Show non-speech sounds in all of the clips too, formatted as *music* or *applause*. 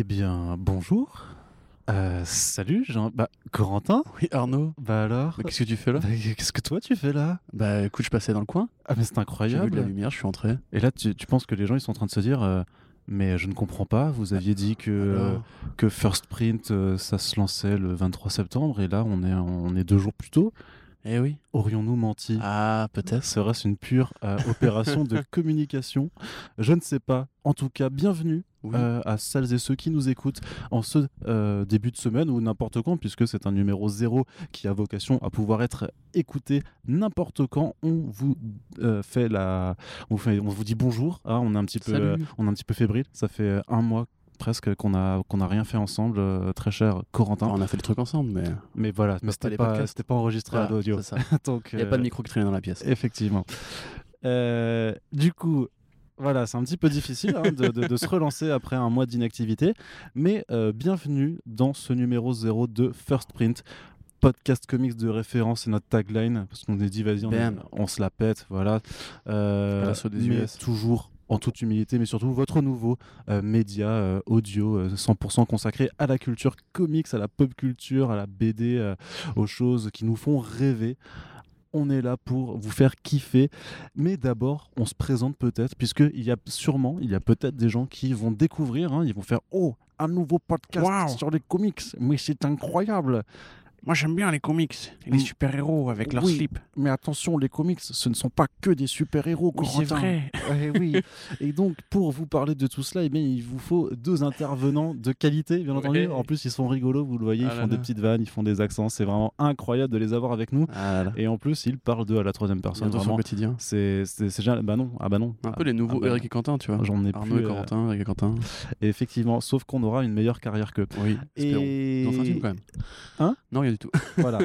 Eh bien, bonjour. Euh, salut, Jean. Bah, Corentin Oui, Arnaud. Bah alors Mais qu'est-ce que tu fais là? Bah, Qu'est-ce que toi tu fais là? Bah écoute, je passais dans le coin. Ah, mais c'est J'ai vu de la incroyable. lumière, je suis entré. Et là, tu, tu penses que les gens ils sont en train de se dire euh, Mais je ne comprends pas, vous aviez dit que, euh, Alors que First Print euh, ça se lançait le 23 septembre et là on est, on est deux jours plus tôt. Eh oui. Aurions-nous menti? Ah, peut-être. Serait-ce une pure euh, opération de *laughs* communication Je ne sais pas. En tout cas, bienvenue Oui. euh, à celles et ceux qui nous écoutent en ce euh, début de semaine ou n'importe quand, puisque c'est un numéro zéro qui a vocation à pouvoir être écouté n'importe quand. On vous euh, fait la, on vous, fait- on vous dit bonjour. hein, on est un petit peu, on est un petit peu fébrile. Ça fait un mois presque qu'on a qu'on a rien fait ensemble, euh, très cher Corentin. Enfin, on a fait le truc ensemble, mais Mais voilà, mais pas c'était pas, c'était pas enregistré à Voilà, l'audio. ça. *laughs* Donc, Il n'y a euh, pas de micro qui traînait dans la pièce. Effectivement. Euh, du coup, voilà, c'est un petit peu difficile hein, de, de- de se relancer après un mois d'inactivité, mais euh, bienvenue dans ce numéro 0 de First Print. Podcast comics de référence, c'est notre tagline, parce qu'on est dit, vas-y, on, on se la pète, voilà. Euh, mais US. toujours en toute humilité, mais surtout votre nouveau euh, média euh, audio euh, 100% consacré à la culture comics, à la pop culture, à la BD, euh, aux choses qui nous font rêver. On est là pour vous faire kiffer, mais d'abord, on se présente peut-être, puisqu'il y a sûrement, il y a peut-être des gens qui vont découvrir, hein, ils vont faire Oh, un nouveau podcast Wow. sur les comics, mais c'est incroyable! Moi, j'aime bien les comics, et les super-héros avec leur slip. Mais attention, les comics, ce ne sont pas que des super-héros, Corentin. *laughs* Eh oui. Et donc, pour vous parler de tout cela, eh bien, il vous faut deux intervenants de qualité, bien entendu. Ouais. En plus, ils sont rigolos, vous le voyez, ils Ah là font des petites vannes, ils font des accents. C'est vraiment incroyable de les avoir avec nous. Ah là là. Et en plus, ils parlent d'eux à la troisième personne. Vraiment, le quotidien. c'est c'est c'est génial. Bah non, ah bah non. Un Ah, peu les nouveaux ah bah Eric et Quentin, tu vois. J'en ai Arnaud plus. et euh, Corentin, Eric et Quentin. effectivement, sauf qu'on aura une meilleure carrière qu'eux. Oui. Et fait un film quand même. Hein? Non, rien du tout. *laughs* voilà.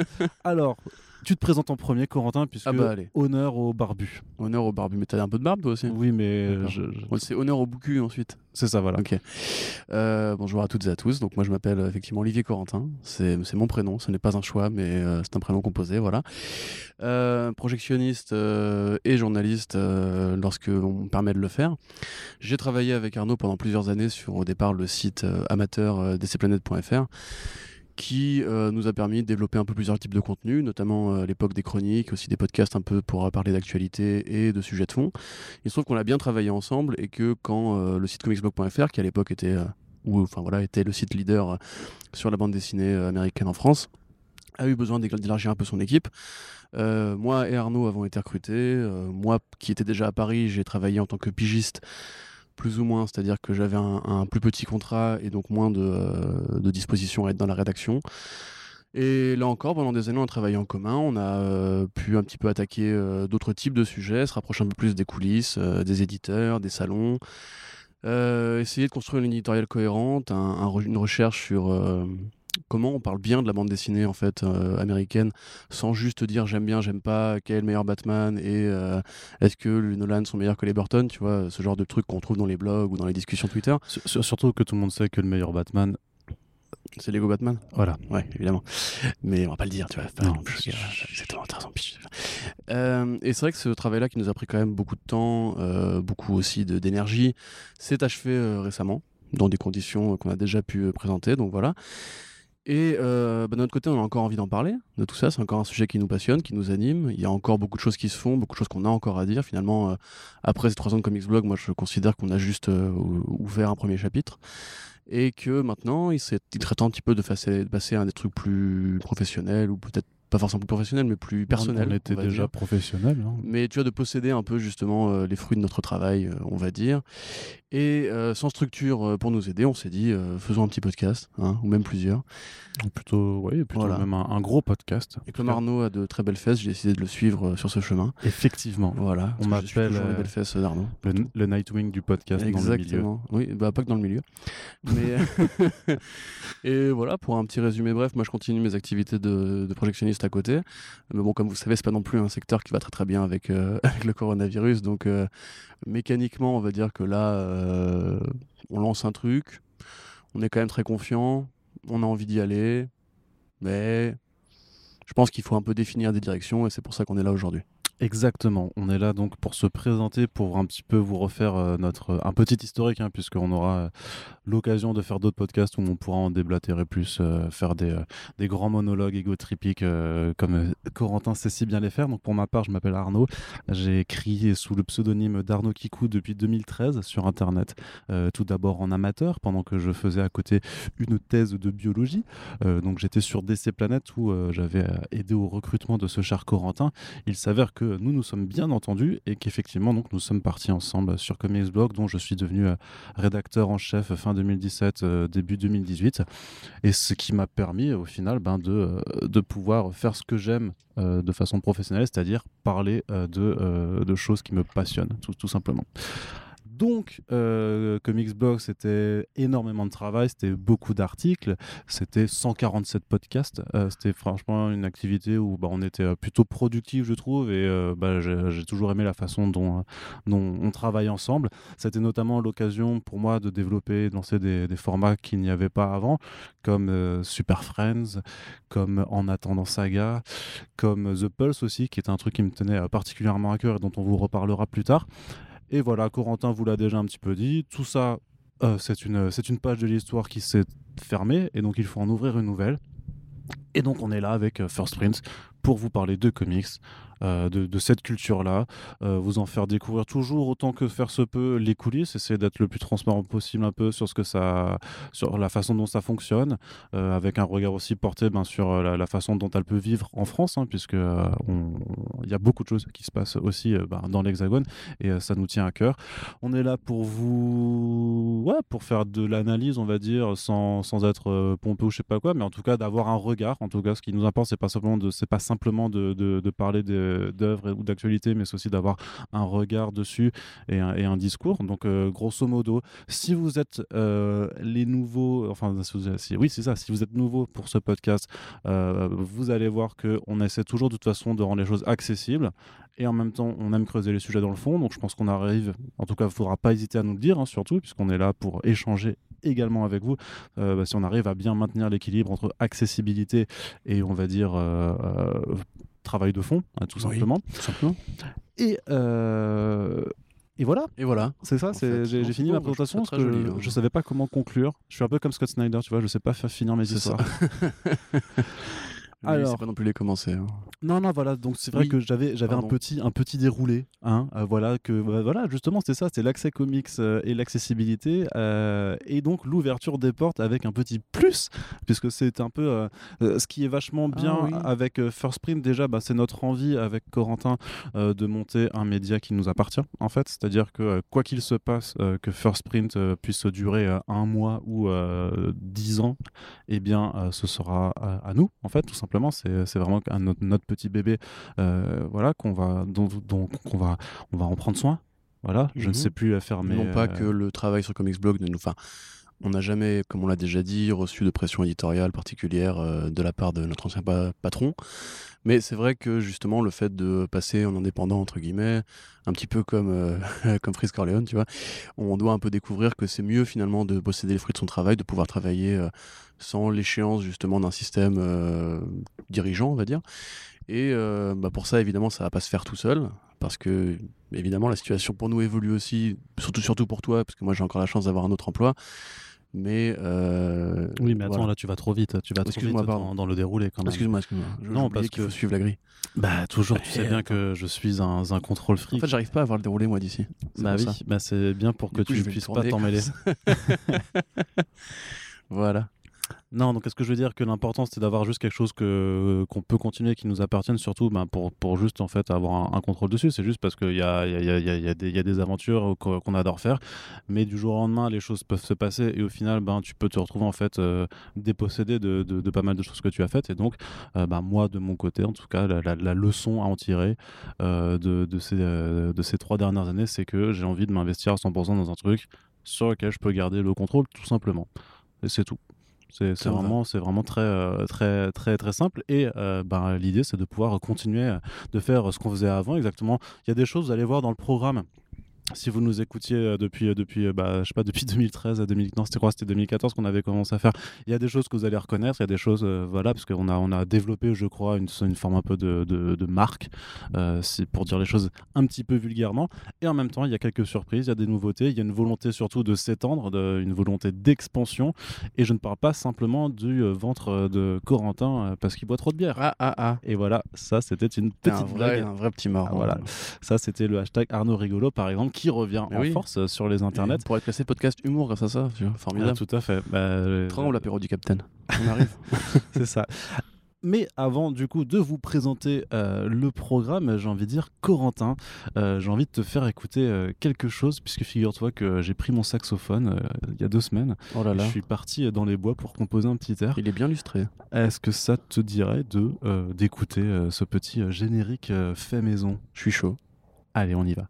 Alors, tu te présentes en premier, Corentin, puisque Ah bah, allez. honneur au barbu. Honneur au barbu. Mais t'as un peu de barbe, toi aussi Oui, mais D'accord. je- je- Ouais, C'est honneur au boucu ensuite. c'est ça, voilà. Ok. Euh, bonjour à toutes et à tous. Donc moi je m'appelle euh, effectivement Olivier Corentin. C'est mon prénom. Ce n'est pas un choix, mais euh, c'est un prénom composé. Voilà. Euh, projectionniste euh, et journaliste euh, lorsque on me permet de le faire. J'ai travaillé avec Arnaud pendant plusieurs années sur au départ le site euh, amateur euh, qui euh, nous a permis de développer un peu plusieurs types de contenus, notamment euh, à l'époque des chroniques, aussi des podcasts un peu pour euh, parler d'actualité et de sujets de fond. Il se trouve qu'on a bien travaillé ensemble et que quand euh, le site comicsblog.fr, qui à l'époque était, euh, enfin, voilà, était le site leader euh, sur la bande dessinée euh, américaine en France, a eu besoin d'élargir un peu son équipe. Euh, moi et Arnaud avons été recrutés. Euh, moi, qui étais déjà à Paris, j'ai travaillé en tant que pigiste, plus ou moins, c'est-à-dire que j'avais un, plus petit contrat et donc moins de, euh, de dispositions à être dans la rédaction. Et là encore, pendant des années, on a travaillé en commun. On a euh, pu un petit peu attaquer euh, d'autres types de sujets, se rapprocher un peu plus des coulisses, des éditeurs, des salons. Essayer de construire une éditoriale cohérente, un- un re- une recherche sur comment on parle bien de la bande dessinée en fait euh, américaine, sans juste dire j'aime bien, j'aime pas, quel est le meilleur Batman et euh, est-ce que les Nolan sont meilleurs que les Burton, tu vois, ce genre de trucs qu'on trouve dans les blogs ou dans les discussions Twitter. Sur- sur- surtout que tout le monde sait que le meilleur Batman, C'est Lego Batman? voilà. Ouais, évidemment. Mais on va pas le dire, tu vois. Non, exactement, t'as raison. Euh, et c'est vrai que ce travail-là qui nous a pris quand même beaucoup de temps, euh, beaucoup aussi d'énergie, s'est achevé euh, récemment, dans des conditions qu'on a déjà pu présenter, donc voilà. Et euh, bah, de notre côté, on a encore envie d'en parler de tout ça. C'est encore un sujet qui nous passionne, qui nous anime. Il y a encore beaucoup de choses qui se font, beaucoup de choses qu'on a encore à dire. Finalement, euh, après ces trois ans de Comics Blog, moi je considère qu'on a juste euh, ou- ouvert un premier chapitre. Et que maintenant, il, il serait temps un petit peu de, passer- de passer à des trucs plus professionnels, ou peut-être pas forcément plus professionnels, mais plus personnels. On était déjà dire. professionnels. hein. Mais tu vois, de posséder un peu justement euh, les fruits de notre travail, euh, on va dire. Et euh, sans structure euh, pour nous aider, on s'est dit, euh, faisons un petit podcast, hein, ou même plusieurs. Ou Plutôt, oui, plutôt Voilà. même un, un gros podcast. Et comme Arnaud a de très belles fesses, j'ai décidé de le suivre sur ce chemin. Effectivement. Voilà. On m'appelle, les belles fesses d'Arnaud. Le, le Nightwing du podcast dans le milieu. Exactement. Oui, bah pas que dans le milieu. Mais *laughs* et voilà pour un petit résumé bref, moi je continue mes activités de, de projectionniste à côté. Mais bon, comme vous savez, c'est pas non plus un secteur qui va très très bien avec, *laughs* avec le coronavirus. Donc mécaniquement, on va dire que là, euh, on lance un truc. On est quand même très confiant. On a envie d'y aller, mais je pense qu'il faut un peu définir des directions et c'est pour ça qu'on est là aujourd'hui. Exactement. On est là donc pour se présenter, pour un petit peu vous refaire euh, notre un petit historique, hein, puisqu'on aura l'occasion de faire d'autres podcasts où on pourra en déblatérer plus, euh, faire des, euh, des grands monologues égotripiques euh, comme Corentin sait si bien les faire. Donc pour ma part, je m'appelle Arnaud. J'ai écrit sous le pseudonyme d'Arnaud Kikou depuis 2013 sur Internet. tout d'abord en amateur, pendant que je faisais à côté une thèse de biologie. donc j'étais sur DC Planète où j'avais aidé au recrutement de ce cher Corentin. Il s'avère nous nous sommes bien entendus et qu'effectivement donc nous sommes partis ensemble sur Comics Blog dont je suis devenu rédacteur en chef fin 2017, euh, début 2018. Et ce qui m'a permis au final ben, de, euh, de pouvoir faire ce que j'aime euh, de façon professionnelle, c'est-à-dire parler de, de, choses qui me passionnent, tout simplement. Donc, euh, Comics Blog, c'était énormément de travail, c'était beaucoup d'articles, c'était 147 podcasts. Euh, c'était franchement une activité où bah, on était euh, plutôt productif, je trouve, et euh, bah, j'ai toujours aimé la façon dont, on travaille ensemble. C'était notamment l'occasion pour moi de développer, de lancer des, des formats qu'il n'y avait pas avant, comme Super Friends, comme En attendant Saga, comme The Pulse aussi, qui est un truc qui me tenait particulièrement à cœur et dont on vous reparlera plus tard. Et voilà, Corentin vous l'a déjà un petit peu dit, tout ça, euh, c'est une, une page de l'histoire qui s'est fermée, et donc il faut en ouvrir une nouvelle. Et donc on est là avec euh, First Prince pour vous parler de comics, euh, de, cette culture-là, euh, vous en faire découvrir toujours autant que faire se peut les coulisses, essayer d'être le plus transparent possible un peu sur ce que ça, sur la façon dont ça fonctionne, euh, avec un regard aussi porté ben, sur la, façon dont elle peut vivre en France, hein, puisque il y a beaucoup de choses qui se passent aussi ben, dans l'Hexagone et ça nous tient à cœur. On est là pour vous, ouais, pour faire de l'analyse, on va dire, sans, sans être pompeux ou je sais pas quoi, mais en tout cas d'avoir un regard. En tout cas, ce qui nous importe, c'est pas simplement c'est pas simplement de, de, de parler de d'œuvres ou d'actualité, mais c'est aussi d'avoir un regard dessus et un, discours. Donc, euh, grosso modo, si vous êtes euh, les nouveaux, enfin, si, oui, c'est ça, si vous êtes nouveau pour ce podcast, euh, vous allez voir qu'on essaie toujours de toute façon de rendre les choses accessibles et en même temps on aime creuser les sujets dans le fond donc je pense qu'on arrive en tout cas il ne faudra pas hésiter à nous le dire hein, surtout puisqu'on est là pour échanger également avec vous bah, si on arrive à bien maintenir l'équilibre entre accessibilité et on va dire travail de fond, hein, tout simplement. Et, euh, et voilà. Et voilà. C'est ça, j'ai fini ma présentation parce que je, ne hein. savais pas comment conclure. Je suis un peu comme Scott Snyder, tu vois, je sais pas faire finir mes histoires. *laughs* Alors, c'est pas non plus les commencer. Hein. Non, non, voilà. Donc c'est vrai que j'avais j'avais un petit un petit déroulé, hein. Euh, voilà que bah, voilà justement c'était ça, c'est l'accès comics euh, et l'accessibilité euh, et donc l'ouverture des portes avec un petit plus puisque c'est un peu ce qui est vachement ah bien avec First Print déjà, bah, c'est notre envie avec Corentin de monter un média qui nous appartient en fait, c'est-à-dire que quoi qu'il se passe, que First Print puisse durer un mois ou dix ans, eh bien ce sera à nous en fait tout simplement c'est vraiment notre, petit bébé euh, voilà, qu'on va, dont, on, va, on va en prendre soin. Voilà, je ne mhm. sais plus fermer. Non pas que le travail sur Comics Blog ne nous. Enfin, on n'a jamais, comme on l'a déjà dit, reçu de pression éditoriale particulière euh, de la part de notre ancien patron. Mais c'est vrai que justement, le fait de passer en indépendant, entre guillemets, un petit peu comme, euh, *laughs* comme Fritz Corleone, tu vois, on doit un peu découvrir que c'est mieux finalement de posséder les fruits de son travail, de pouvoir travailler euh, sans l'échéance justement d'un système euh, dirigeant, on va dire. Et bah, pour ça, évidemment, ça va pas se faire tout seul, parce que évidemment, la situation pour nous évolue aussi, surtout, surtout pour toi, parce que moi j'ai encore la chance d'avoir un autre emploi. Mais euh, oui, mais attends, là tu vas trop vite, tu vas trop vite dans, dans, le déroulé quand même. Excuse-moi, excuse-moi. Non, parce qu'il faut suivre la grille. Bah toujours, *laughs* tu sais bien que je suis un, un contrôle fric. En fait, j'arrive pas à voir le déroulé moi d'ici. Bah oui, bah c'est bien pour que tu ne puisses pas t'en mêler. *laughs* *laughs* voilà. Non, donc est-ce que je veux dire que l'important c'est d'avoir juste quelque chose que qu'on peut continuer, qui nous appartienne, surtout ben, pour, pour juste en fait avoir un, contrôle dessus. C'est juste parce qu'il y a, y, y, y, a y a des aventures qu'on adore faire, mais du jour au lendemain les choses peuvent se passer et au final ben, tu peux te retrouver en fait euh, dépossédé de, de, pas mal de choses que tu as faites. Et donc euh, ben, moi de mon côté en tout cas la, leçon à en tirer euh, de, de, ces, de ces trois dernières années c'est que j'ai envie de m'investir à 100% dans un truc sur lequel je peux garder le contrôle tout simplement. Et c'est tout. C'est vraiment, c'est vraiment très, euh, très, très, très simple. Et euh, ben, l'idée, c'est de pouvoir continuer de faire ce qu'on faisait avant. Exactement. Il y a des choses, vous allez voir dans le programme si vous nous écoutiez euh, depuis, euh, depuis, euh, bah, je sais pas, depuis *laughs* 2013 à 2000, non, c'était quoi? C'était 2014 qu'on avait commencé à faire. Il y a des choses que vous allez reconnaître, il y a des choses, voilà, parce qu'on a, on a développé, je crois, une, une forme un peu de, de, marque, c'est pour dire les choses un petit peu vulgairement. Et en même temps, il y a quelques surprises, il y a des nouveautés, il y a une volonté surtout de s'étendre, une volonté d'expansion. Et je ne parle pas simplement du ventre de Corentin parce qu'il boit trop de bière. Ah ah ah. Et voilà, ça c'était une petite un blague. un vrai petit mort. Ah, voilà, ça c'était le hashtag Arnaud Rigolo par exemple qui revient en force euh, sur les internets. pour être classé podcast humour grâce à ça, formidable. Ah, tout à fait. Bah, euh, l'apéro du capitaine. On arrive. *laughs* *laughs* C'est ça. Mais avant du coup de vous présenter euh, le programme, j'ai envie de dire Corentin, j'ai envie de te faire écouter quelque chose puisque figure-toi que j'ai pris mon saxophone il y a deux semaines. Oh là là. Je suis parti dans les bois pour composer un petit air. Il est bien lustré. Est-ce que ça te dirait de d'écouter ce petit générique fait maison? Je suis chaud. Allez, on y va.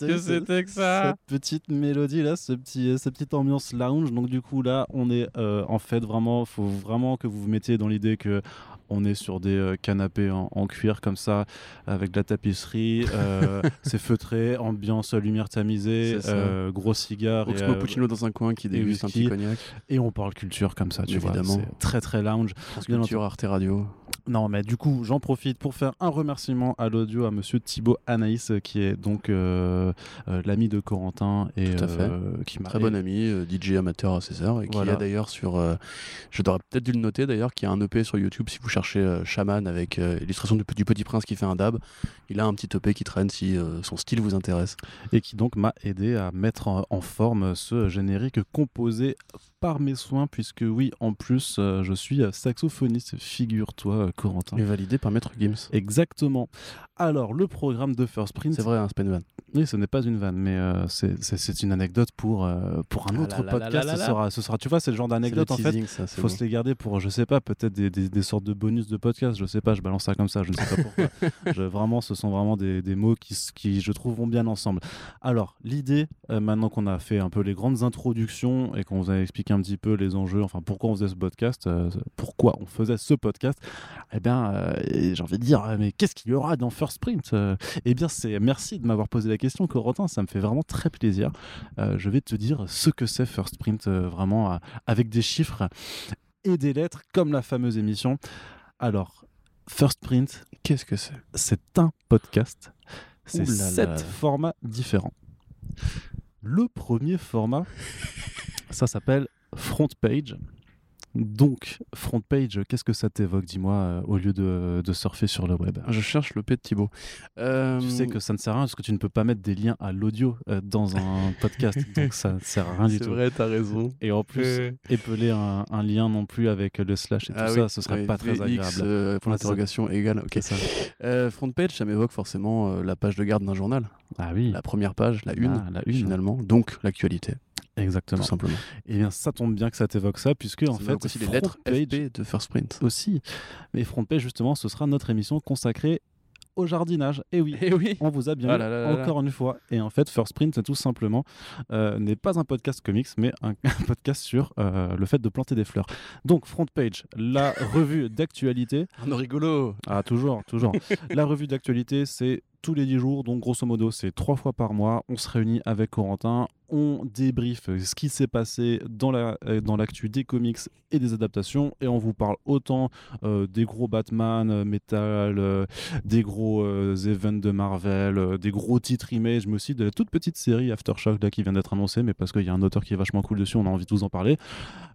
Qu'est-ce que c'était que ça Cette petite mélodie là, ce petit, cette petite ambiance lounge. Donc du coup là, on est euh, en fait vraiment, faut vraiment que vous vous mettiez dans l'idée que on est sur des euh, canapés en, cuir comme ça, avec de la tapisserie, euh, *laughs* c'est feutré, ambiance lumière tamisée, gros cigare. Oxmo Puccino dans un coin qui déguste un petit cognac. Et on parle culture comme ça, tu Évidemment. vois. Très très lounge. Culture Arte Radio. Non, mais du coup, j'en profite pour faire un remerciement à l'audio à monsieur Thibaut Anaïs, qui est donc euh, euh, l'ami de Corentin. Et, Tout à fait. Euh, qui Très bon ami, DJ amateur à César, et qui a d'ailleurs sur. je devrais peut-être dû le noter d'ailleurs, qui a un EP sur YouTube si vous cherchez Shaman avec illustration du, du, Petit Prince qui fait un dab. Il a un petit EP qui traîne si son style vous intéresse. Et qui donc m'a aidé à mettre en forme ce générique composé par mes soins, puisque oui, en plus, euh, je suis saxophoniste, figure-toi, euh, Corentin. Et validé par Maître Gims. Exactement. Alors, le programme de First Print. C'est vrai, un c'est van. Oui, ce n'est pas une vanne, mais euh, c'est une anecdote pour, pour un autre podcast. ce, sera, ce sera, tu vois, c'est le genre d'anecdote, en fait. Il faut se les garder pour, je sais pas, peut-être des, des, sortes de bonus de podcast. Je sais pas, je balance ça comme ça, je ne sais pas pourquoi. *laughs* vraiment, ce sont vraiment des, des mots qui, qui, je trouve, vont bien ensemble. Alors, l'idée, maintenant qu'on a fait un peu les grandes introductions et qu'on vous a expliqué un petit peu les enjeux, enfin pourquoi on faisait ce podcast, euh, pourquoi on faisait ce podcast, eh bien, euh, j'ai envie de dire, euh, mais qu'est-ce qu'il y aura dans First Print Eh bien, c'est merci de m'avoir posé la question, Corentin, ça me fait vraiment très plaisir. je vais te dire ce que c'est First Print, vraiment avec des chiffres et des lettres, comme la fameuse émission. Alors, First Print, qu'est-ce que c'est? C'est un podcast. C'est sept formats différents. Le premier format, *laughs* ça s'appelle Front Page. Donc, front page, qu'est-ce que ça t'évoque, dis-moi, euh, au lieu de, surfer sur le web? Je cherche le P de Thibaut. Tu sais que ça ne sert à rien parce que tu ne peux pas mettre des liens à l'audio euh, dans un *laughs* podcast, donc ça ne sert à rien du tout. C'est vrai, t'as raison. Et en plus, épeler un, lien non plus avec le slash et tout ah ça, ce serait pas très agréable. Euh, pour l'interrogation égale, ok. Ça. front page, ça m'évoque forcément la page de garde d'un journal. Ah oui. La première page, la une, ah, la une. finalement, donc l'actualité. Exactement. Tout simplement. Et eh bien, ça tombe bien que ça t'évoque ça, puisque en fait, aussi les lettres page de First Print aussi. Mais Front Page, justement, ce sera notre émission consacrée au jardinage. Et oui, et oui. on vous a bien ah encore une fois. Et en fait, First Print, tout simplement, euh, n'est pas un podcast comics, mais un, *laughs* podcast sur euh, le fait de planter des fleurs. Donc, Front Page, la revue d'actualité. Un rigolo. Ah, toujours, toujours. *laughs* la revue d'actualité, c'est tous les 10 jours, donc grosso modo c'est trois fois par mois, on se réunit avec Corentin, on débriefe ce qui s'est passé dans la euh, dans l'actu des comics et des adaptations. Et on vous parle autant euh, des gros Batman, euh, Metal, des gros events de Marvel, des gros titres image, mais aussi de la toute petite série Aftershock là qui vient d'être annoncée, mais parce qu'il y a un auteur qui est vachement cool dessus, on a envie de vous en parler.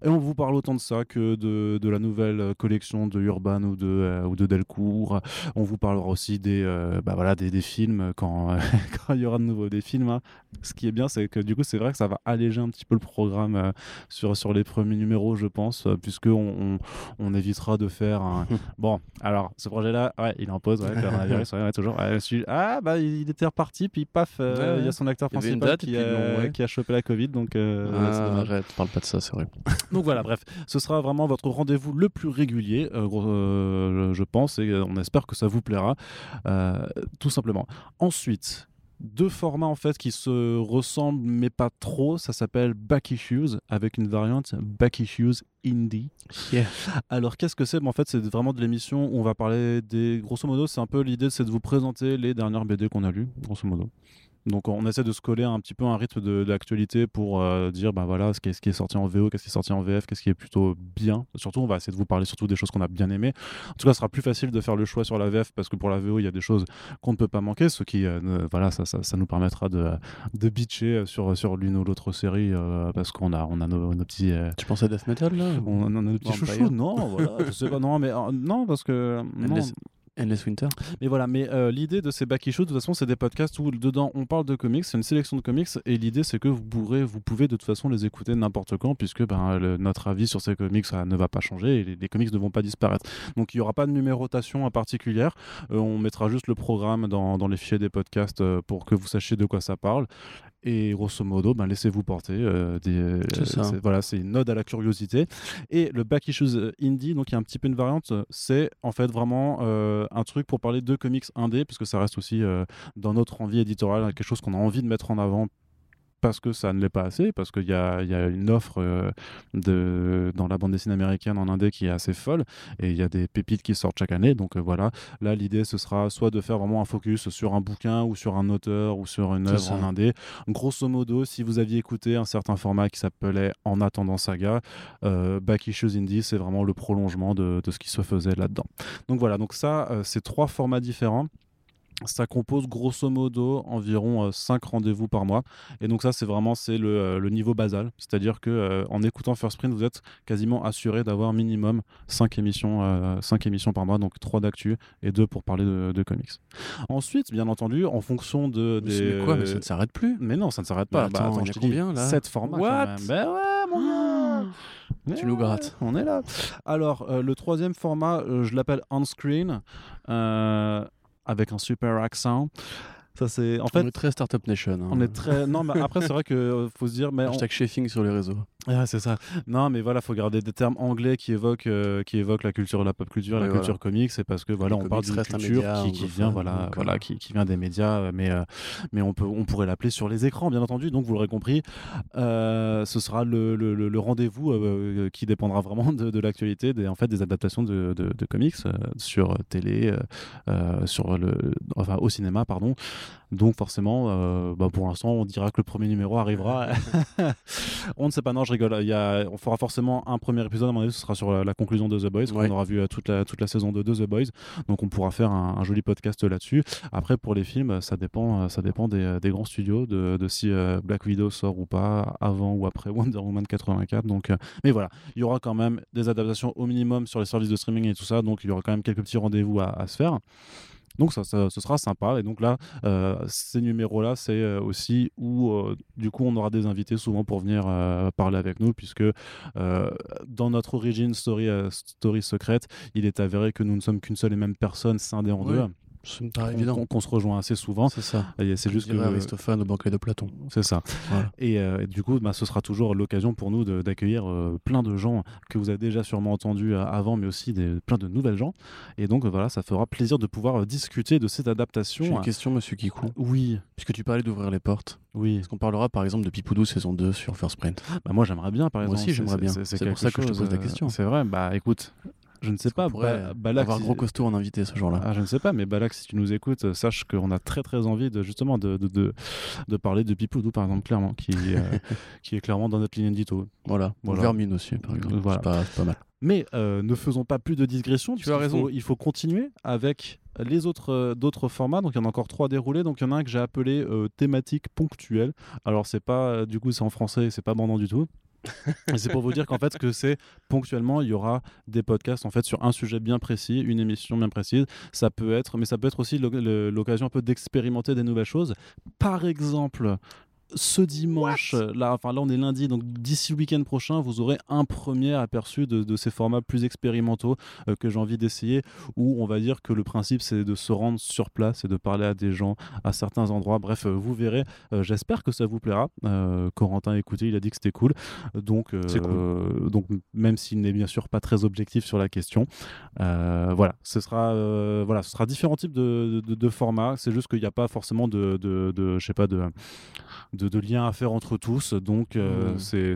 Et on vous parle autant de ça que de, de la nouvelle collection de Urban ou de ou de Delcourt. On vous parlera aussi des bah voilà des des films quand *laughs* quand il y aura de nouveau des films. hein. Ce qui est bien, c'est que du coup, c'est vrai que ça va alléger un petit peu le programme euh, sur, sur les premiers numéros, je pense, euh, puisque on, on, on évitera de faire un. *laughs* bon, alors, ce projet-là, ouais, il est en pause, ouais, coronavirus, *laughs* ouais, ouais, toujours. Ouais, Ah, bah, il était reparti, puis paf, euh, il y a son acteur principal date, qui, a, qui chopé la Covid, donc euh, Ah, arrête, parle pas de ça, c'est horrible. Donc voilà, bref, ce sera vraiment votre rendez-vous le plus régulier, euh, euh, je pense, et euh, on espère que ça vous plaira, euh, tout simplement. Ensuite, deux formats en fait qui se ressemblent mais pas trop, ça s'appelle Back Issues avec une variante Back Issues Indie. Yeah. Alors qu'est-ce que c'est? Ben, En fait, c'est vraiment de l'émission où on va parler des. Grosso modo, c'est un peu l'idée, c'est de vous présenter les dernières BD qu'on a lues, grosso modo. Donc on essaie de se coller un petit peu un rythme de, de l'actualité pour euh, dire ben voilà ce qui, est, ce qui est sorti en VO, qu'est-ce qui est sorti en VF, qu'est-ce qui est plutôt bien. Surtout on va essayer de vous parler surtout des choses qu'on a bien aimées. En tout cas, ce sera plus facile de faire le choix sur la VF parce que pour la VO il y a des choses qu'on ne peut pas manquer, ce qui euh, voilà ça, ça, ça nous permettra de, de bitcher sur, sur l'une ou l'autre série euh, parce qu'on a, on a nos, nos petits Tu pensais à Death Metal là on a nos petits chouchous, non, voilà, je sais pas, non, mais non, parce que non, Endless, Winter mais voilà, mais euh, l'idée de ces back issues, de toute façon, c'est des podcasts où dedans on parle de comics, c'est une sélection de comics, et l'idée c'est que vous pourrez, vous pouvez de toute façon les écouter n'importe quand, puisque ben, le- notre avis sur ces comics ça ne va pas changer et les, les comics ne vont pas disparaître. Donc il n'y aura pas de numérotation en particulière, Euh, on mettra juste le programme dans, dans les fichiers des podcasts euh, pour que vous sachiez de quoi ça parle. Et grosso modo, ben, laissez-vous porter. euh, des, C'est voilà, c'est une ode à la curiosité. Et le back issues indie, donc il y a un petit peu une variante, c'est en fait vraiment euh, un truc pour parler de comics indé, puisque ça reste aussi euh, dans notre envie éditoriale quelque chose qu'on a envie de mettre en avant parce que ça ne l'est pas assez, parce qu'il y a, il y a une offre euh, de, dans la bande dessinée américaine en indé qui est assez folle, et il y a des pépites qui sortent chaque année, donc euh, voilà, là l'idée ce sera soit de faire vraiment un focus sur un bouquin ou sur un auteur ou sur une œuvre en indé. Grosso modo, si vous aviez écouté un certain format qui s'appelait En attendant saga, euh, Back Issues Indie, c'est vraiment le prolongement de, de ce qui se faisait là-dedans. Donc voilà, donc ça, c'est trois formats différents. Ça compose grosso modo environ 5 rendez-vous par mois. Et donc ça, c'est vraiment c'est le, euh, le niveau basal. C'est-à-dire que euh, en écoutant First Print, vous êtes quasiment assuré d'avoir minimum 5 émissions, euh, émissions par mois, donc 3 d'actu et 2 pour parler de, de comics. Ensuite, bien entendu, en fonction de, Mais des... mais quoi Mais ça ne s'arrête plus? Mais non, ça ne s'arrête Bah pas. attends, il y je combien, dis, là? 7 formats What? quand même. Ben ouais, mon gars Tu Mais nous grattes. On est là. Alors, euh, le troisième format, euh, je l'appelle on-screen, euh, avec un super accent. Ça, c'est. En On fait, est très Startup Nation. hein. on est très. Non, mais après, c'est vrai qu'il faut se dire. Mais on- Hashtag chefing sur les réseaux. Ah, c'est ça. Non, mais voilà, faut garder des termes anglais qui évoquent, euh, qui évoquent la culture, la pop culture, la culture comique. C'est parce que voilà, Les on parle comics d'une culture média qui, qui vient, voilà, donc, voilà, euh, qui, qui vient des médias, euh, mais euh, mais on peut, on pourrait l'appeler sur les écrans, bien entendu. Donc vous l'aurez compris, euh, ce sera le, le- le- le rendez-vous euh, qui dépendra vraiment de, de l'actualité, des en fait des adaptations de, de- de comics euh, sur télé, euh, euh, sur le, enfin au cinéma, pardon. Donc forcément, euh, bah, pour l'instant, on dira que le premier numéro arrivera. *laughs* *laughs* on ne sait pas, non, je rigole. Il y a, on fera forcément un premier épisode, à mon avis, ce sera sur la, la conclusion de The Boys, Ouais. aura vu euh, toute la, toute la saison 2 de The Boys. Donc on pourra faire un, un joli podcast là-dessus. Après, pour les films, ça dépend, euh, ça dépend des, des grands studios, de, de si euh, Black Widow sort ou pas, avant ou après *laughs* Wonder Woman 84. Donc, euh, mais voilà, il y aura quand même des adaptations au minimum sur les services de streaming et tout ça. Donc il y aura quand même quelques petits rendez-vous à, à se faire. Donc ça, ça- ce sera sympa. Et donc là, euh, ces numéros-là, c'est euh, aussi où, euh, du coup, on aura des invités souvent pour venir euh, parler avec nous, puisque dans notre origine story, story secrète, il est avéré que nous ne sommes qu'une seule et même personne scindée en Oui, deux. Paraît Qu'on- qu'on se rejoint assez souvent. C'est ça. C'est juste que Aristophane au banquet de Platon. c'est ça. Voilà. Et, euh, et du coup, bah, ce sera toujours l'occasion pour nous d'accueillir euh, plein de gens que vous avez déjà sûrement entendus euh, avant, mais aussi des, plein de nouvelles gens. Et donc, voilà, ça fera plaisir de pouvoir discuter de cette J'ai adaptation. une question, monsieur Kikou. Oui, Puisque tu parlais d'ouvrir les portes, oui. est-ce qu'on parlera par exemple de Pipoudou saison 2 sur First Print? Bah, moi, j'aimerais bien, par Moi exemple. aussi, C'est- j'aimerais bien. C'est pour ça que je te pose la question. C'est vrai. Bah, écoute, je ne sais pas. Ba- Balak, avoir si- gros costaud en invité ce jour-là. Ah, je ne sais pas, mais Balak, si tu nous écoutes, euh, sache qu'on a très très envie de justement de, de, de, de parler de Pipoudou, par exemple, clairement, qui, euh, *laughs* qui est clairement dans notre ligne édito. Voilà. Voilà. Vermine aussi, par exemple. Voilà. C'est pas, mal. Mais euh, ne faisons pas plus de digression. Tu as puisqu'il raison. faut- il faut continuer avec les autres euh, d'autres formats. Donc il y en a encore trois déroulés. Donc il y en a un que j'ai appelé euh, thématique ponctuelle. Alors c'est pas euh, du coup c'est en français, c'est pas bandant du tout. C'est pour vous dire qu'en fait, que c'est ponctuellement, il y aura des podcasts en fait sur un sujet bien précis, une émission bien précise. Ça peut être, mais ça peut être aussi l'occasion un peu d'expérimenter des nouvelles choses. Par exemple, ce dimanche, là, enfin là on est lundi, donc d'ici le week-end prochain, vous aurez un premier aperçu de, ces formats plus expérimentaux euh, que j'ai envie d'essayer, où on va dire que le principe c'est de se rendre sur place et de parler à des gens à certains endroits. Bref, euh, vous verrez. Euh, j'espère que ça vous plaira. Corentin, écoutez, il a dit que c'était cool, donc donc même s'il n'est bien sûr pas très objectif sur la question, voilà, ce sera voilà, ce sera différents types de, de formats. C'est juste qu'il n'y a pas forcément de, de, je sais pas de de, liens à faire entre tous. Donc, euh, mmh. c'est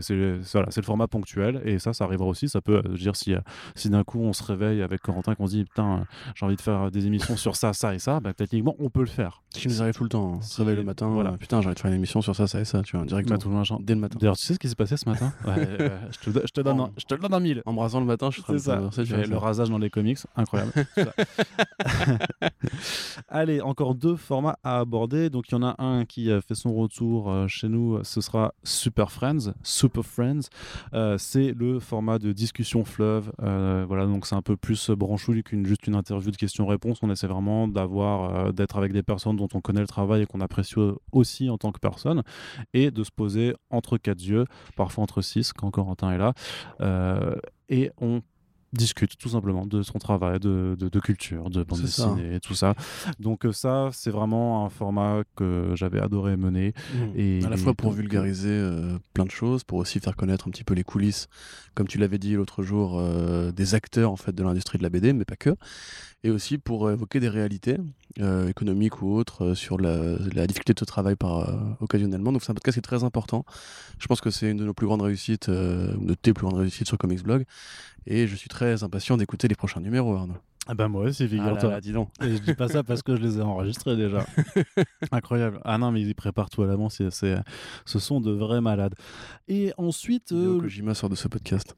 voilà, le format ponctuel. Et ça, ça arrivera aussi. Ça peut, euh, dire, si, euh, si d'un coup on se réveille avec Corentin, qu'on dit, putain, j'ai envie de faire des émissions sur ça, ça et ça, bah, techniquement, on peut le faire. Ce qui nous arrive tout le temps. Hein. Se réveille le matin, voilà. putain, j'ai envie de faire une émission sur ça, ça et ça, tu vois, directement. Bah, dès le matin. D'ailleurs, tu sais ce qui s'est passé ce matin? *laughs* Je, te, je, te donne un, je te le donne un mille. Embrassant le matin, je suis ça. le rasage dans les comics, incroyable. *laughs* *laughs* Allez, encore deux formats à aborder. Donc, il y en a un qui fait son retour chez nous ce sera Super Friends. Super Friends, euh, c'est le format de discussion fleuve. Euh, voilà, donc c'est un peu plus branchouille qu'une juste une interview de questions-réponses. On essaie vraiment d'avoir, euh, d'être avec des personnes dont on connaît le travail et qu'on apprécie aussi en tant que personne, et de se poser entre quatre yeux, parfois entre six quand Corentin est là. et on discute tout simplement de son travail, de, de, culture, de bande dessinée, tout ça. Donc euh, ça, c'est vraiment un format que j'avais adoré mener. Mmh. Et à la fois pour vulgariser euh, plein de choses, pour aussi faire connaître un petit peu les coulisses, comme tu l'avais dit l'autre jour, euh, des acteurs en fait de l'industrie de la BD, mais pas que et aussi pour évoquer des réalités euh, économiques ou autres euh, sur la, difficulté de ce travail par, euh, occasionnellement. Donc c'est un podcast qui est très important. Je pense que c'est une de nos plus grandes réussites, une de tes plus grandes réussites sur Comics Blog. Et je suis très impatient d'écouter les prochains numéros, Arnaud. Ah ben moi aussi, figure-toi. Ah dis donc. Et je dis pas ça parce que je les ai enregistrés déjà. *laughs* Incroyable. Ah non, mais ils préparent tout à l'avance. Ce sont de vrais malades. Et ensuite. Euh... Kojima sort de ce podcast.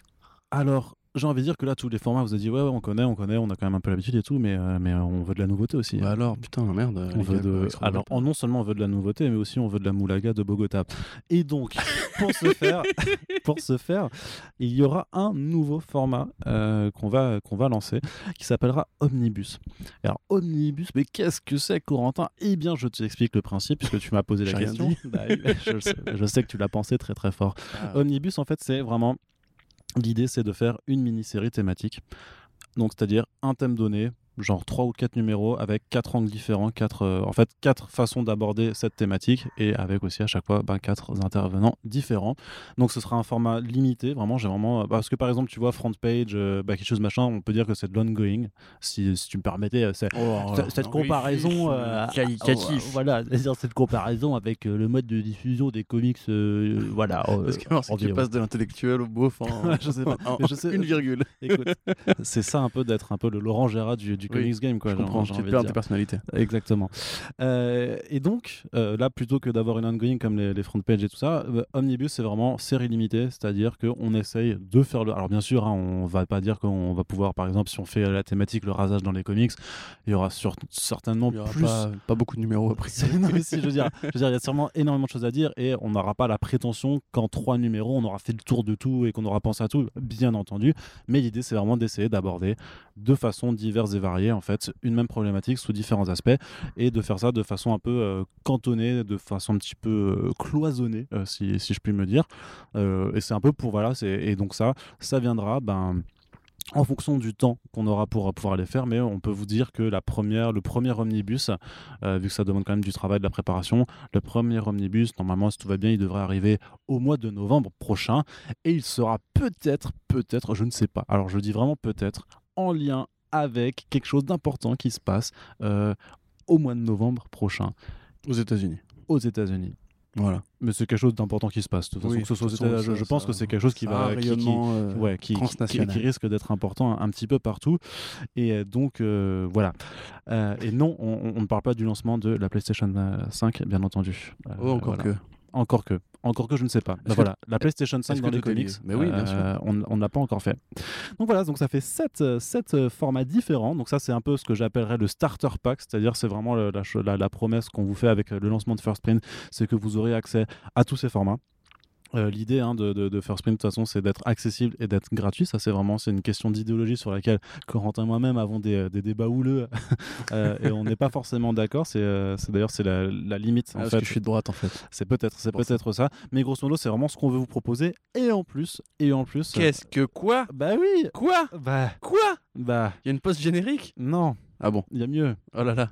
Alors, j'ai envie de dire que là, tous les formats, vous avez dit, ouais, on connaît, on connaît, on a quand même un peu l'habitude et tout, mais, euh, mais on veut de la nouveauté aussi. Bah alors, putain, merde. On veut de... Alors, non seulement on veut de la nouveauté, mais aussi on veut de la moulaga de Bogota. Et donc, pour ce faire, *laughs* pour ce faire, il y aura un nouveau format euh, qu'on va, qu'on va lancer qui s'appellera Omnibus. Alors, Omnibus, mais qu'est-ce que c'est, Corentin? Eh bien, je t'explique le principe, puisque tu m'as posé la question. Bah je, sais, je, sais, que tu l'as pensé très très fort. Ah. Omnibus, en fait, c'est vraiment L'idée, c'est de faire une mini-série thématique. Donc, c'est-à-dire un thème donné, genre trois ou quatre numéros avec quatre angles différents, quatre, euh, en fait quatre façons d'aborder cette thématique et avec aussi à chaque fois ben, quatre intervenants différents. Donc ce sera un format limité, vraiment. J'ai vraiment parce que par exemple tu vois front page, euh, bah, quelque chose machin, on peut dire que c'est de l'ongoing. Si, si, tu me permettais, euh, c'est oh, cette comparaison qualitative. voilà, cette comparaison avec le mode de diffusion des comics, voilà. parce que tu passes de l'intellectuel au beauf *laughs* je sais pas, je sais, une virgule. c'est ça un peu d'être un peu le Laurent Gérard du Comics Game. Quoi, je comprends, tu perds tes personnalités. Exactement. Euh, et donc, euh, là, plutôt que d'avoir une ongoing comme les, front pages et tout ça, euh, Omnibus, c'est vraiment série limitée, c'est-à-dire qu'on essaye de faire le. Alors, bien sûr, hein, on va pas dire qu'on va pouvoir, par exemple, si on fait la thématique le rasage dans les comics, il y aura sur... certainement plus. Pas, beaucoup de numéros après. non, mais si, je veux dire, je veux dire, il y a sûrement énormément de choses à dire et on n'aura pas la prétention qu'en trois numéros, on aura fait le tour de tout et qu'on aura pensé à tout, bien entendu. Mais l'idée, c'est vraiment d'essayer d'aborder de façon diverse et variée, en fait, une même problématique sous différents aspects et de faire ça de façon un peu euh, cantonnée, de façon un petit peu euh, cloisonnée, euh, si, si, je puis me dire. et c'est un peu pour, voilà, et donc ça, ça viendra, ben en fonction du temps qu'on aura pour pouvoir les faire, mais on peut vous dire que la première, le premier omnibus, vu que ça demande quand même du travail de la préparation, le premier omnibus, normalement, si tout va bien, il devrait arriver au mois de novembre prochain, et il sera peut-être, peut-être, je ne sais pas, alors je dis vraiment peut-être, en lien avec quelque chose d'important qui se passe euh, au mois de novembre prochain. Aux États-Unis. Aux États-Unis. Voilà. Mais c'est quelque chose d'important qui se passe. De toute façon, que ce soit je, pense que c'est quelque chose qui va, qui, euh, ouais, qui, qui, risque d'être important un, petit peu partout. Et euh, donc voilà. et non, on, ne parle pas du lancement de la PlayStation 5, bien entendu. oh, encore que. Encore que. Encore que je ne sais pas. *laughs* Bah voilà, la PlayStation 5 dans les comics, mais oui, bien sûr. Euh, on ne l'a pas encore fait. Donc voilà, donc ça fait 7, euh, euh, formats différents. Donc ça, c'est un peu ce que j'appellerais le starter pack, c'est-à-dire c'est vraiment la, la, la promesse qu'on vous fait avec le lancement de First Print, c'est que vous aurez accès à tous ces formats Euh, l'idée hein, de, de, de, First Print, de toute façon, c'est d'être accessible et d'être gratuit. Ça, c'est vraiment c'est une question d'idéologie sur laquelle Corentin et moi-même avons des, des, débats houleux *laughs* euh, et on n'est pas forcément d'accord. C'est, euh, d'ailleurs c'est la, la, limite. En ah, fait. je suis de droite en fait. C'est peut-être, c'est peut-être ça. Mais grosso modo, c'est vraiment ce qu'on veut vous proposer. Et en plus, et en plus. Qu'est-ce que quoi? Bah oui. Quoi? Bah quoi? Bah. Il y a une post générique? Non. Ah bon Il y a mieux. Oh là là.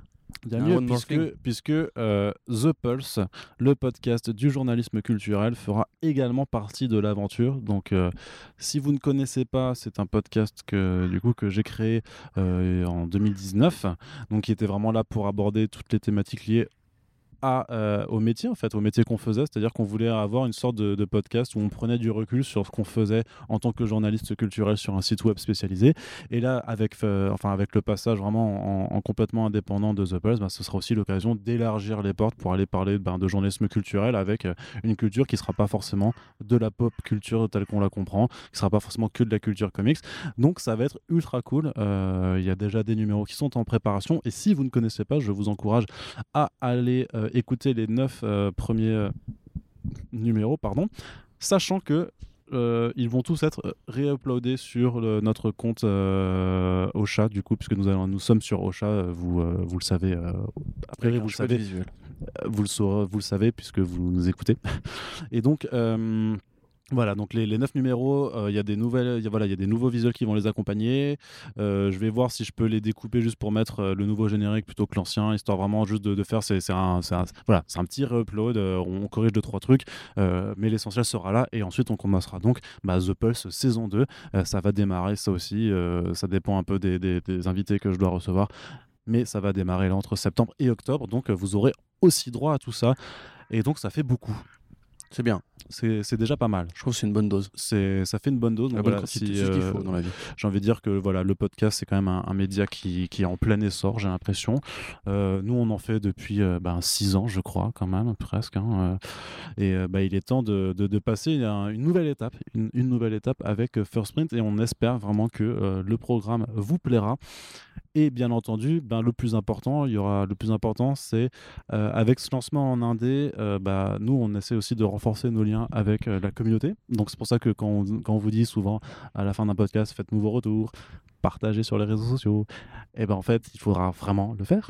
A mieux puisque, puisque euh, The Pulse, le podcast du journalisme culturel, fera également partie de l'aventure. Donc, euh, si vous ne connaissez pas, c'est un podcast que du coup que j'ai créé euh, en 2019, donc qui était vraiment là pour aborder toutes les thématiques liées euh, au métier en fait, au métier qu'on faisait, c'est-à-dire qu'on voulait avoir une sorte de, podcast où on prenait du recul sur ce qu'on faisait en tant que journaliste culturel sur un site web spécialisé. Et là, avec, euh, enfin, avec le passage vraiment en, en, complètement indépendant de The Pulse, bah, ce sera aussi l'occasion d'élargir les portes pour aller parler ben, de journalisme culturel avec euh, une culture qui sera pas forcément de la pop culture telle qu'on la comprend, qui sera pas forcément que de la culture comics. Donc ça va être ultra cool. Il y a déjà des numéros qui sont en préparation et si vous ne connaissez pas, je vous encourage à aller écouter les neuf euh, premiers euh, numéros, pardon, sachant que euh, ils vont tous être réuploadés sur le, notre compte euh, Ocha, du coup, puisque nous, allons, nous sommes sur Ocha, vous, euh, vous le savez, après vous le savez, vous le, saurez, vous le savez puisque vous nous écoutez. *laughs* Et donc, voilà, donc les, les 9 numéros, il euh, y a des nouvelles, voilà, il y a des nouveaux visuels qui vont les accompagner. Euh, je vais voir si je peux les découper juste pour mettre euh, le nouveau générique plutôt que l'ancien, histoire vraiment juste de, faire. C'est un, voilà, c'est un petit re-upload. On corrige deux trois trucs, mais l'essentiel sera là et ensuite on commencera donc bah, The Pulse saison 2. ça va démarrer, ça aussi. ça dépend un peu des, des, des, invités que je dois recevoir, mais ça va démarrer là entre septembre et octobre. Donc vous aurez aussi droit à tout ça. Et donc ça fait beaucoup. C'est bien. C'est déjà pas mal. Je trouve que c'est une bonne dose. C'est ça fait une bonne dose. La bonne voilà, si, c'est ce qu'il faut dans la vie. J'ai envie de dire que voilà, le podcast c'est quand même un, un média qui, qui, est en plein essor, j'ai l'impression. Euh, nous on en fait depuis euh, ben, six ans, je crois, quand même presque. Hein, euh, et bah, il est temps de, de, de passer une, une, nouvelle étape, une, une, nouvelle étape avec First Print et on espère vraiment que le programme vous plaira. Et bien entendu, ben, le plus important, il y aura le plus important, c'est euh, avec ce lancement en indé, euh, bah, nous on essaie aussi de renforcer nos liens avec euh, la communauté. Donc c'est pour ça que quand on, quand on vous dit souvent à la fin d'un podcast, faites-nous vos retours, partagez sur les réseaux sociaux, et ben en fait il faudra vraiment le faire.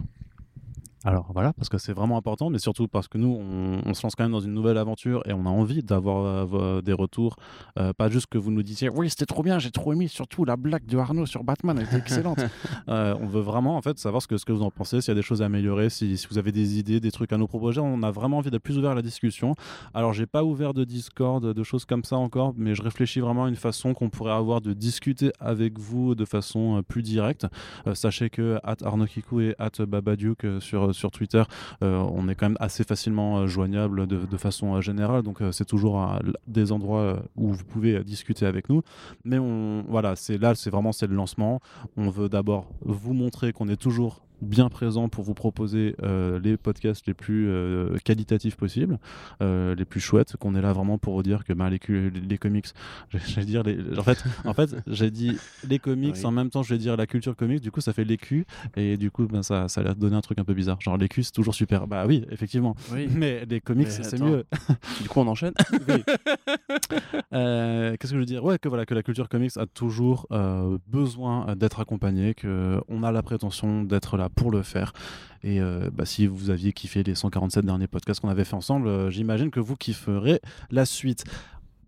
Alors voilà, parce que c'est vraiment important, mais surtout parce que nous, on, on, se lance quand même dans une nouvelle aventure et on a envie d'avoir euh, des retours. Euh, pas juste que vous nous disiez oui, c'était trop bien, j'ai trop aimé, surtout la blague de Arnaud sur Batman, elle était excellente. *laughs* euh, on veut vraiment en fait savoir ce que, ce que vous en pensez, s'il y a des choses à améliorer, si, si, vous avez des idées, des trucs à nous proposer. On a vraiment envie d'être plus ouvert à la discussion. Alors j'ai pas ouvert de Discord, de choses comme ça encore, mais je réfléchis vraiment à une façon qu'on pourrait avoir de discuter avec vous de façon plus directe. Sachez que at Arnaud Kikou et at Babaduke sur sur Twitter, euh, on est quand même assez facilement euh, joignable de, façon euh, générale. Donc c'est toujours des endroits où vous pouvez discuter avec nous. Mais on, voilà, c'est là, c'est vraiment c'est le lancement. On veut d'abord vous montrer qu'on est toujours bien présent pour vous proposer euh, les podcasts les plus euh, qualitatifs possibles, euh, les plus chouettes, qu'on est là vraiment pour vous dire que bah, les, les, les comics, *laughs* j'allais dire, les, en fait, en fait j'ai dit les comics, oui. en même temps je vais dire la culture comics, du coup ça fait l'écu, et du coup ben, ça, ça a donner un truc un peu bizarre. Genre l'écu c'est toujours super, bah oui, effectivement, oui. *laughs* mais les comics c'est mieux. *laughs* du coup on enchaîne oui. Qu'est-ce que je veux dire? Ouais, que voilà, que la culture comics a toujours besoin d'être accompagnée, qu'on a la prétention d'être là pour le faire. Et euh, bah, si vous aviez kiffé les 147 derniers podcasts qu'on avait fait ensemble, euh, j'imagine que vous kifferez la suite.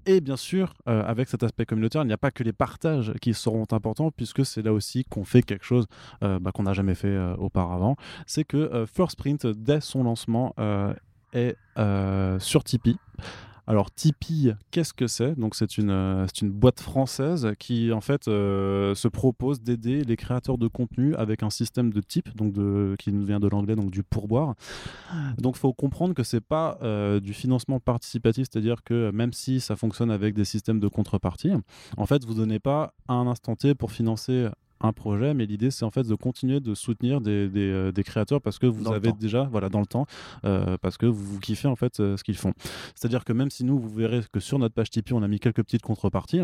Et bien sûr, euh, avec cet aspect communautaire, il n'y a pas que les partages qui seront importants, puisque c'est là aussi qu'on fait quelque chose bah, qu'on n'a jamais fait auparavant. C'est que First Print, dès son lancement, est sur Tipeee. Alors Tipeee, qu'est-ce que c'est? Donc c'est une, euh, une boîte française qui en fait euh, se propose d'aider les créateurs de contenu avec un système de type, donc de, qui nous vient de l'anglais, donc du pourboire. Donc faut comprendre que c'est pas euh, du financement participatif, c'est-à-dire que même si ça fonctionne avec des systèmes de contrepartie, en fait vous donnez pas un instant T pour financer un projet, mais l'idée c'est en fait de continuer de soutenir des, des, euh, des créateurs parce que vous dans avez déjà, voilà, dans le temps, euh, parce que vous, vous kiffez en fait euh, ce qu'ils font. C'est-à-dire que même si nous, vous verrez que sur notre page Tipeee, on a mis quelques petites contreparties,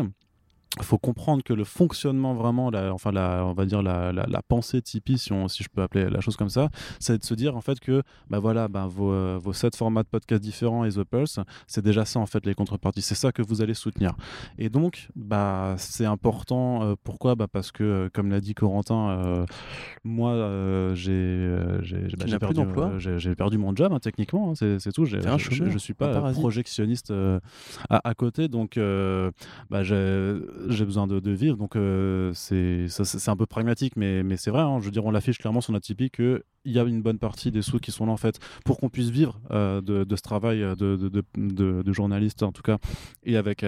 faut comprendre que le fonctionnement vraiment, la, enfin la, on va dire la, la, la pensée Tipeee, si, on, si je peux appeler la chose comme ça, c'est de se dire en fait que bah voilà, bah, vos, euh, vos sept formats de podcast différents et The Pulse, c'est déjà ça en fait les contreparties, c'est ça que vous allez soutenir. Et donc, bah c'est important. euh, pourquoi? Bah, Parce que, euh, comme l'a dit Corentin, euh, moi euh, j'ai bah, perdu, j'ai mon job hein, techniquement, hein, c'est tout. Je, je, suis pas projectionniste à, à côté, donc bah, j'ai j'ai besoin de, vivre. Donc euh, c'est un peu pragmatique, mais, mais c'est vrai. hein, je veux dire, on l'affiche clairement sur notre Tipeee que il y a une bonne partie des sous qui sont là en fait pour qu'on puisse vivre euh, de, ce travail euh, de, de, journaliste en tout cas et avec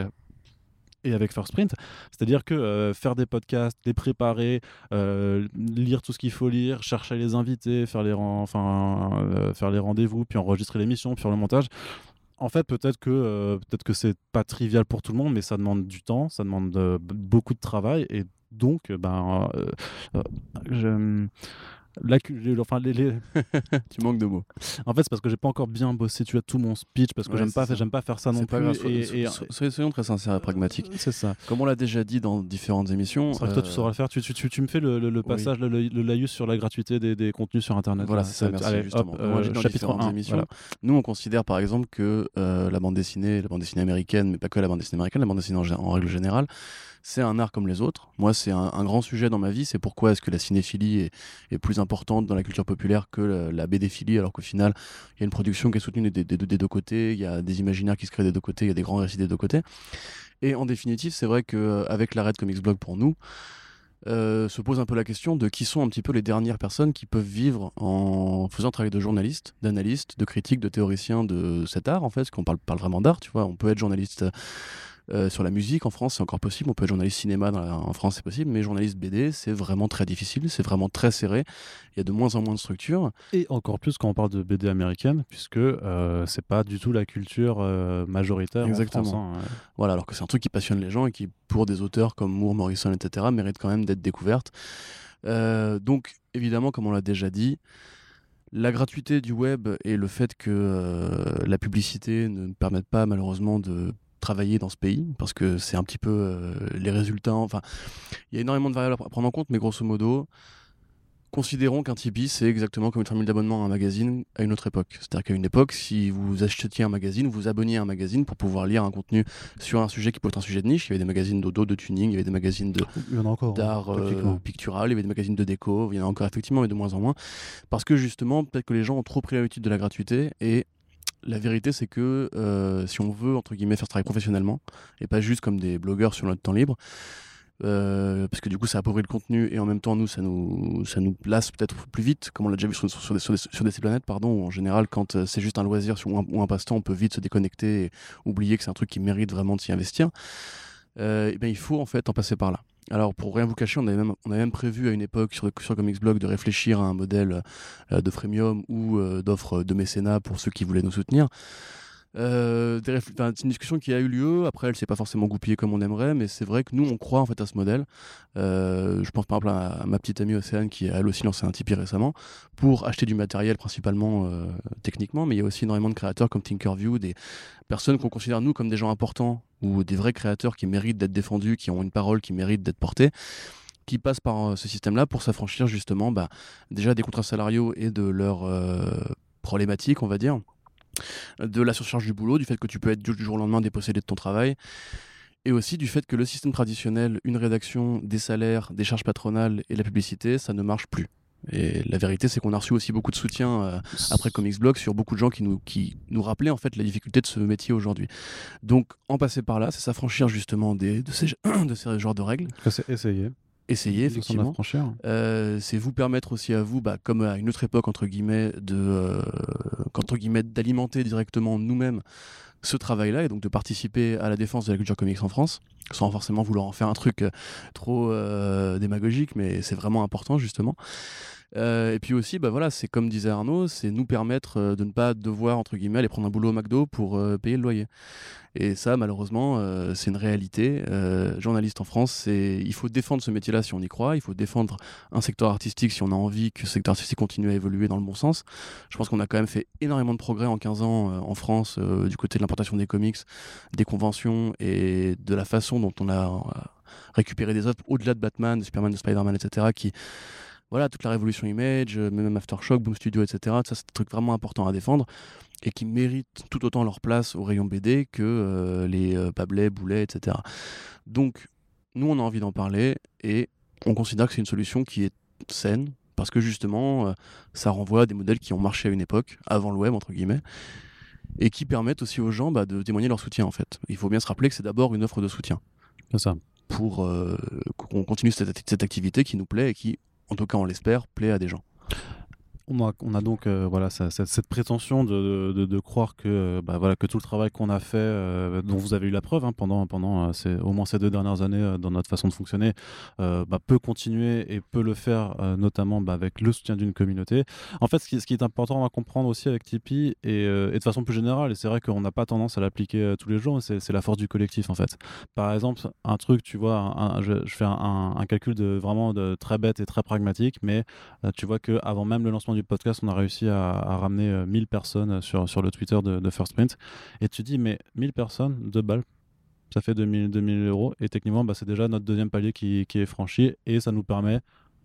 et avec First Print, c'est-à-dire que faire des podcasts, les préparer, lire tout ce qu'il faut lire, chercher les invités, faire les, enfin, faire les rendez-vous, puis enregistrer l'émission, puis faire le montage. En fait, peut-être que euh, peut-être que c'est pas trivial pour tout le monde, mais ça demande du temps, ça demande euh, beaucoup de travail, et donc, ben, euh, je- la enfin, les- les- *laughs* Tu manques de mots. en fait, c'est parce que j'ai pas encore bien bossé tu vois, tout mon speech, parce que Ouais, j'aime pas, ça. j'aime pas faire ça non plus. grave, so- et- so- et- so- soyons- soyons très sincères et pragmatiques. c'est ça. Comme on l'a déjà dit dans différentes émissions. C'est vrai que toi, tu euh, sauras le faire. Tu, tu, tu, tu me fais le, le- le passage, le, le, le laïus sur la gratuité des, des contenus sur Internet. Voilà, là. c'est ça, merci, Allez, justement. hop, euh, dans chapitre différentes 1. émissions, voilà. Nous, on considère par exemple que euh, la bande dessinée, la bande dessinée américaine, mais pas que la bande dessinée américaine, la bande dessinée en règle générale, c'est un art comme les autres. Moi, c'est un, grand sujet dans ma vie. C'est pourquoi est-ce que la cinéphilie est, plus importante dans la culture populaire que la, la BDphilie, alors qu'au final, il y a une production qui est soutenue des, deux côtés, il y a des imaginaires qui se créent des deux côtés, il y a des grands récits des deux côtés. Et en définitive, c'est vrai qu'avec l'arrêt de Comics Blog pour nous, euh, se pose un peu la question de qui sont un petit peu les dernières personnes qui peuvent vivre en faisant un travail de journaliste, d'analyste, de critique, de théoricien de cet art en fait, parce qu'on parle, parle vraiment d'art, tu vois. On peut être journaliste euh, sur la musique en France, c'est encore possible. On peut être journaliste cinéma la- en France, c'est possible. Mais journaliste BD, c'est vraiment très difficile, c'est vraiment très serré. Il y a de moins en moins de structures. Et encore plus quand on parle de BD américaine, puisque euh, c'est pas du tout la culture euh, majoritaire Exactement. en France. hein. Voilà, alors que c'est un truc qui passionne les gens et qui, pour des auteurs comme Moore, Morrison, etc., mérite quand même d'être découverte. Euh, donc, évidemment, comme on l'a déjà dit, la gratuité du web et le fait que euh, la publicité ne nous permette pas malheureusement de travailler dans ce pays parce que c'est un petit peu euh, les résultats enfin il y a énormément de variables à prendre en compte mais grosso modo considérons qu'un Tipeee c'est exactement comme une formule d'abonnement à un magazine à une autre époque c'est-à-dire qu'à une époque si vous achetiez un magazine vous vous abonniez à un magazine pour pouvoir lire un contenu sur un sujet qui peut être un sujet de niche il y avait des magazines d'auto de tuning il y avait des magazines de hein, d'art euh, pratiquement. pictural, il y avait des magazines de déco, il y en a encore effectivement, mais de moins en moins. Parce que justement, peut-être que les gens ont trop pris l'habitude de la gratuité et la vérité, c'est que euh, si on veut, entre guillemets, faire ce travail professionnellement et pas juste comme des blogueurs sur notre temps libre, euh, parce que du coup, ça appauvrit le contenu et en même temps, nous, ça nous, ça nous place peut-être plus vite, comme on l'a déjà vu sur, sur des, sur, des, planètes, pardon, en général, quand euh, c'est juste un loisir ou un, passe-temps, on peut vite se déconnecter et oublier que c'est un truc qui mérite vraiment de s'y investir. Et ben, il faut en fait en passer par là. Alors, pour rien vous cacher, on avait même, on avait même prévu à une époque sur, sur Comics Blog de réfléchir à un modèle euh, de freemium ou euh, d'offre de mécénat pour ceux qui voulaient nous soutenir. Euh, c'est une discussion qui a eu lieu. Après, elle s'est pas forcément goupillée comme on aimerait, mais c'est vrai que nous, on croit en fait à ce modèle. Euh, je pense par exemple à, ma petite amie Océane qui a elle aussi lancé un Tipeee récemment pour acheter du matériel principalement euh, techniquement, mais il y a aussi énormément de créateurs comme Tinkerview, des personnes qu'on considère nous comme des gens importants ou des vrais créateurs qui méritent d'être défendus, qui ont une parole qui mérite d'être portée qui passent par ce système-là pour s'affranchir justement bah, déjà des contrats salariaux et de leurs problématiques, on va dire, de la surcharge du boulot, du fait que tu peux être du jour au lendemain dépossédé de ton travail, et aussi du fait que le système traditionnel, une rédaction, des salaires, des charges patronales et la publicité, ça ne marche plus. Et la vérité, c'est qu'on a reçu aussi beaucoup de soutien euh, après Comics Blog sur beaucoup de gens qui nous, qui nous rappelaient en fait la difficulté de ce métier aujourd'hui. Donc, en passer par là, c'est s'affranchir justement des, de, ces, *clears throat* de ces genres de règles. C'est essayer. Essayer, effectivement. Euh, c'est vous permettre aussi à vous, bah, comme à une autre époque entre guillemets, de euh, entre guillemets d'alimenter directement nous-mêmes ce travail-là et donc de participer à la défense de la culture comics en France, sans forcément vouloir en faire un truc euh, trop euh, démagogique, mais c'est vraiment important justement. Euh, et puis aussi, bah voilà, c'est comme disait Arnaud, c'est nous permettre euh, de ne pas devoir entre guillemets aller prendre un boulot au McDo pour euh, payer le loyer. Et ça, malheureusement, c'est une réalité. Journaliste en France, il faut défendre ce métier-là si on y croit. Il faut défendre un secteur artistique si on a envie que ce secteur artistique continue à évoluer dans le bon sens. Je pense qu'on a quand même fait énormément de progrès en 15 ans en France du côté de l'importation des comics, des conventions et de la façon dont on a récupérer des œuvres au-delà de Batman, de Superman, de Spider-Man, etc. voilà toute la révolution image, même Aftershock, Boom Studio, etc. Ça c'est un truc vraiment important à défendre et qui méritent tout autant leur place au rayon BD que les Pablet, Boulet, etc. Donc nous on a envie d'en parler et on considère que c'est une solution qui est saine parce que justement ça renvoie à des modèles qui ont marché à une époque avant le web entre guillemets et qui permettent aussi aux gens bah, de témoigner leur soutien en fait. Il faut bien se rappeler que c'est d'abord une offre de soutien. C'est ça. Pour euh, qu'on continue cette, cette, activité qui nous plaît et qui, en tout cas on l'espère, plaît à des gens on a, donc euh, voilà cette, prétention de, croire que euh, bah, voilà que tout le travail qu'on a fait, euh, dont vous avez eu la preuve hein, pendant pendant au moins ces deux dernières années dans notre façon de fonctionner, bah, peut continuer et peut le faire notamment bah, avec le soutien d'une communauté. En fait, ce qui, est important à comprendre aussi avec Tipeee et, de façon plus générale, et c'est vrai qu'on n'a pas tendance à l'appliquer tous les jours, c'est la force du collectif en fait. Par exemple, un truc, tu vois, je, fais un, calcul de vraiment de très bête et très pragmatique, mais tu vois que avant même le lancement podcast, on a réussi à, ramener 1000 euh, personnes sur, sur le Twitter de, First Print. Et tu dis, mais 1000 personnes, 2 balles, ça fait 2000, 2000 euros. Et techniquement, bah, c'est déjà notre deuxième palier qui, qui, est franchi. Et ça nous permet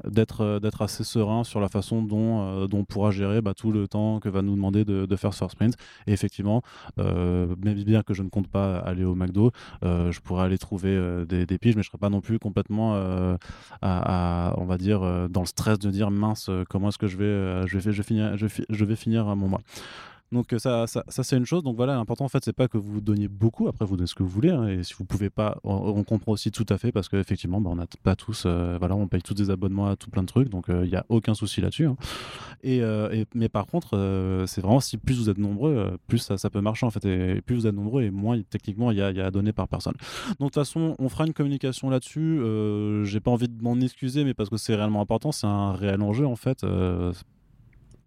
d'être euh, d'être assez serein sur la façon dont, euh, on pourra gérer bah, tout le temps que va nous demander de, faire First Print. Et effectivement, euh, même bien que je ne compte pas aller au McDo, je pourrais aller trouver des, des, piges, mais je ne serais pas non plus complètement, à, on va dire, dans le stress de dire mince, comment est-ce que je vais, je vais, je vais finir, je, je vais finir mon mois. Donc euh, ça, ça, c'est une chose. Donc voilà, l'important en fait, c'est pas que vous donniez beaucoup. Après, vous donnez ce que vous voulez. Hein, et si vous pouvez pas, on, comprend aussi tout à fait parce qu'effectivement, bah, on n'a pas tous, euh, voilà, on paye tous des abonnements à tout plein de trucs. Donc il euh, n'y a aucun souci là-dessus. Hein. Et, mais par contre, c'est vraiment si plus vous êtes nombreux, plus ça, peut marcher en fait. Et, plus vous êtes nombreux, et moins techniquement il y a, à donner par personne. Donc de toute façon, on fera une communication là-dessus. J'ai pas envie de m'en excuser, mais parce que c'est réellement important, c'est un réel enjeu en fait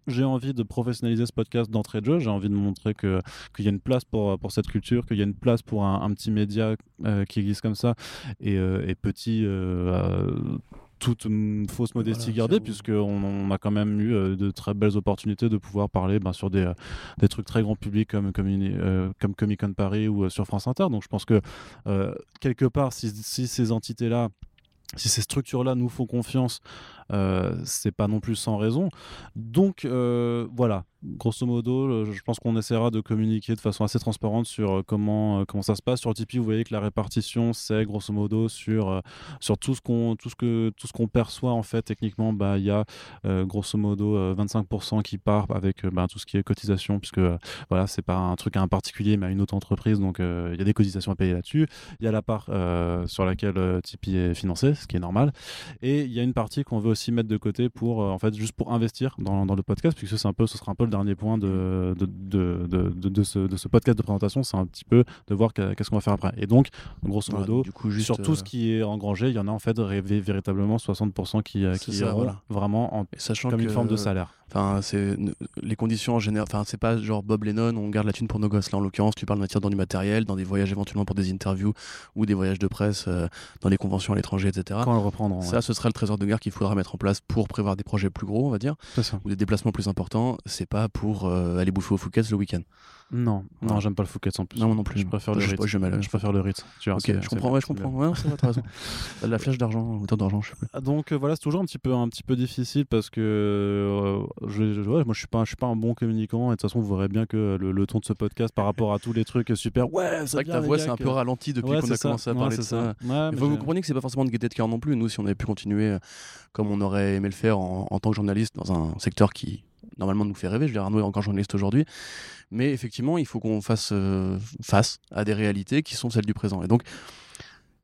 j'ai envie de professionnaliser ce podcast d'entrée de jeu. J'ai envie de montrer qu'il y a une place pour, pour cette culture, qu'il y a une place pour un, petit média euh, qui existe comme ça et, euh, petit. Euh, toute fausse modestie gardée, puisqu'on on a quand même eu de très belles opportunités de pouvoir parler ben, sur des, des, trucs très grand public comme, comme, comme Comic Con Paris ou sur France Inter. Donc je pense que quelque part, si, si ces entités-là si ces structures-là nous font confiance, c'est pas non plus sans raison. Donc euh, voilà, grosso modo, je pense qu'on essaiera de communiquer de façon assez transparente sur euh, comment, comment ça se passe. Sur Tipeee, vous voyez que la répartition, c'est grosso modo sur, sur tout ce qu'on tout ce que tout ce qu'on perçoit en fait techniquement. Bah il y a grosso modo 25% qui part avec bah, tout ce qui est cotisation, puisque voilà c'est pas un truc à un particulier, mais à une autre entreprise, donc il y a des cotisations à payer là-dessus. Il y a la part sur laquelle Tipeee est financé, ce qui est normal, et il y a une partie qu'on veut aussi mettre de côté pour, euh, en fait, juste pour investir dans, dans le podcast, puisque c'est un peu, ce sera un peu le dernier point de, de, de, de, ce, de ce podcast de présentation, c'est un petit peu de voir qu'est-ce qu'on va faire après. Et donc, grosso modo, du coup, sur tout ce euh, qui est engrangé, il y en a en fait véritablement 60% qui, euh, qui iront vraiment en, Sachant comme une forme de salaire. Enfin, c'est les conditions en général. Enfin, c'est pas genre Bob Lennon, on garde la thune pour nos gosses. Là, en l'occurrence, tu parles de matière dans du matériel, dans des voyages éventuellement pour des interviews ou des voyages de presse dans les conventions à l'étranger, etc. Quand le Ça, ce sera le trésor de guerre qu'il faudra mettre en place pour prévoir des projets plus gros, on va dire, ou des déplacements plus importants. C'est pas pour euh, aller bouffer au Fouquet's le week-end. Non, non, j'aime pas le Fouquet's en plus. Non, non plus. Je préfère le Ritz. Je, préfère le Ritz. Tu vois, ok, je comprends. Ouais, je comprends. Ouais, c'est vrai, raison. La flèche d'argent, autant d'argent, je sais plus. Donc euh, voilà, c'est toujours un petit peu, un petit peu difficile parce que euh, je, ouais, moi je suis pas, je suis pas un bon communicant et de toute façon vous verrez bien que le, ton de ce podcast par rapport à tous les trucs super. Ouais, c'est vrai que ta voix c'est un peu ralenti depuis qu'on a commencé à parler de ça. Vous compreniez que c'est pas forcément de gaieté de cœur non plus. Nous, si on avait pu continuer comme on aurait aimé le faire en, tant que journaliste dans un secteur qui normalement nous fait rêver. Je dire, Arnaud est encore journaliste aujourd'hui. Mais effectivement, il faut qu'on fasse euh, face à des réalités qui sont celles du présent. Et donc,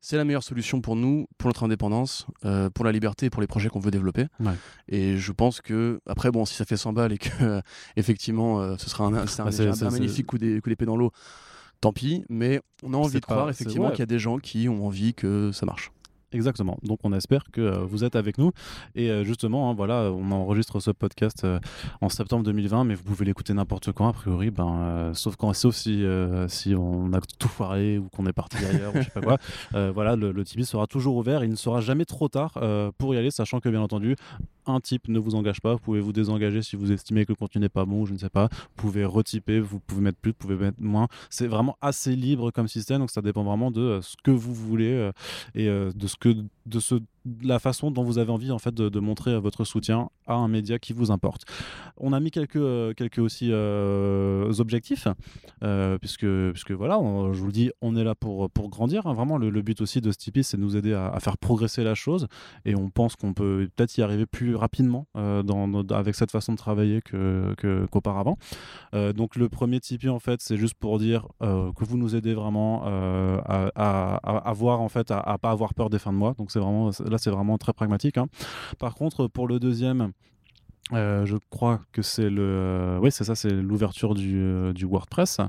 c'est la meilleure solution pour nous, pour notre indépendance, euh, pour la liberté et pour les projets qu'on veut développer. Et je pense que, après, bon, si ça fait 100 balles et que, *laughs* effectivement, euh, ce sera un, un, bah, magnifique coup d'épée dans l'eau, tant pis. Mais on a envie de croire, effectivement, qu'il y a des gens qui ont envie que ça marche. Exactement. Donc on espère que euh, vous êtes avec nous. Et euh, justement, hein, voilà, on enregistre ce podcast euh, en septembre 2020, mais vous pouvez l'écouter n'importe quand, a priori, ben, sauf, quand, sauf si, si on a tout foiré ou qu'on est parti ailleurs ou je sais pas quoi. *laughs* voilà, le, le Tipeee sera toujours ouvert. Il ne sera jamais trop tard pour y aller, sachant que bien entendu, un type ne vous engage pas. Vous pouvez vous désengager si vous estimez que le contenu n'est pas bon, je ne sais pas. Vous pouvez retyper, vous pouvez mettre plus, vous pouvez mettre moins. C'est vraiment assez libre comme système, donc ça dépend vraiment de ce que vous voulez et de ce que de ce la façon dont vous avez envie en fait de, montrer votre soutien à un média qui vous importe. On a mis quelques euh, quelques aussi euh, objectifs euh, puisque puisque voilà, je vous le dis, on est là pour pour grandir. Hein. Vraiment, le, but aussi de Stipi, c'est de nous aider à, faire progresser la chose et on pense qu'on peut peut-être y arriver plus rapidement dans, avec cette façon de travailler qu'auparavant. donc le premier Tipeee en fait, c'est juste pour dire que vous nous aidez vraiment à, à, avoir en fait à, à pas avoir peur des fins de mois. Donc c'est vraiment là c'est vraiment très pragmatique. Hein. Par contre pour le deuxième euh, je crois que c'est le, euh, oui c'est ça, c'est l'ouverture du, euh, du, WordPress.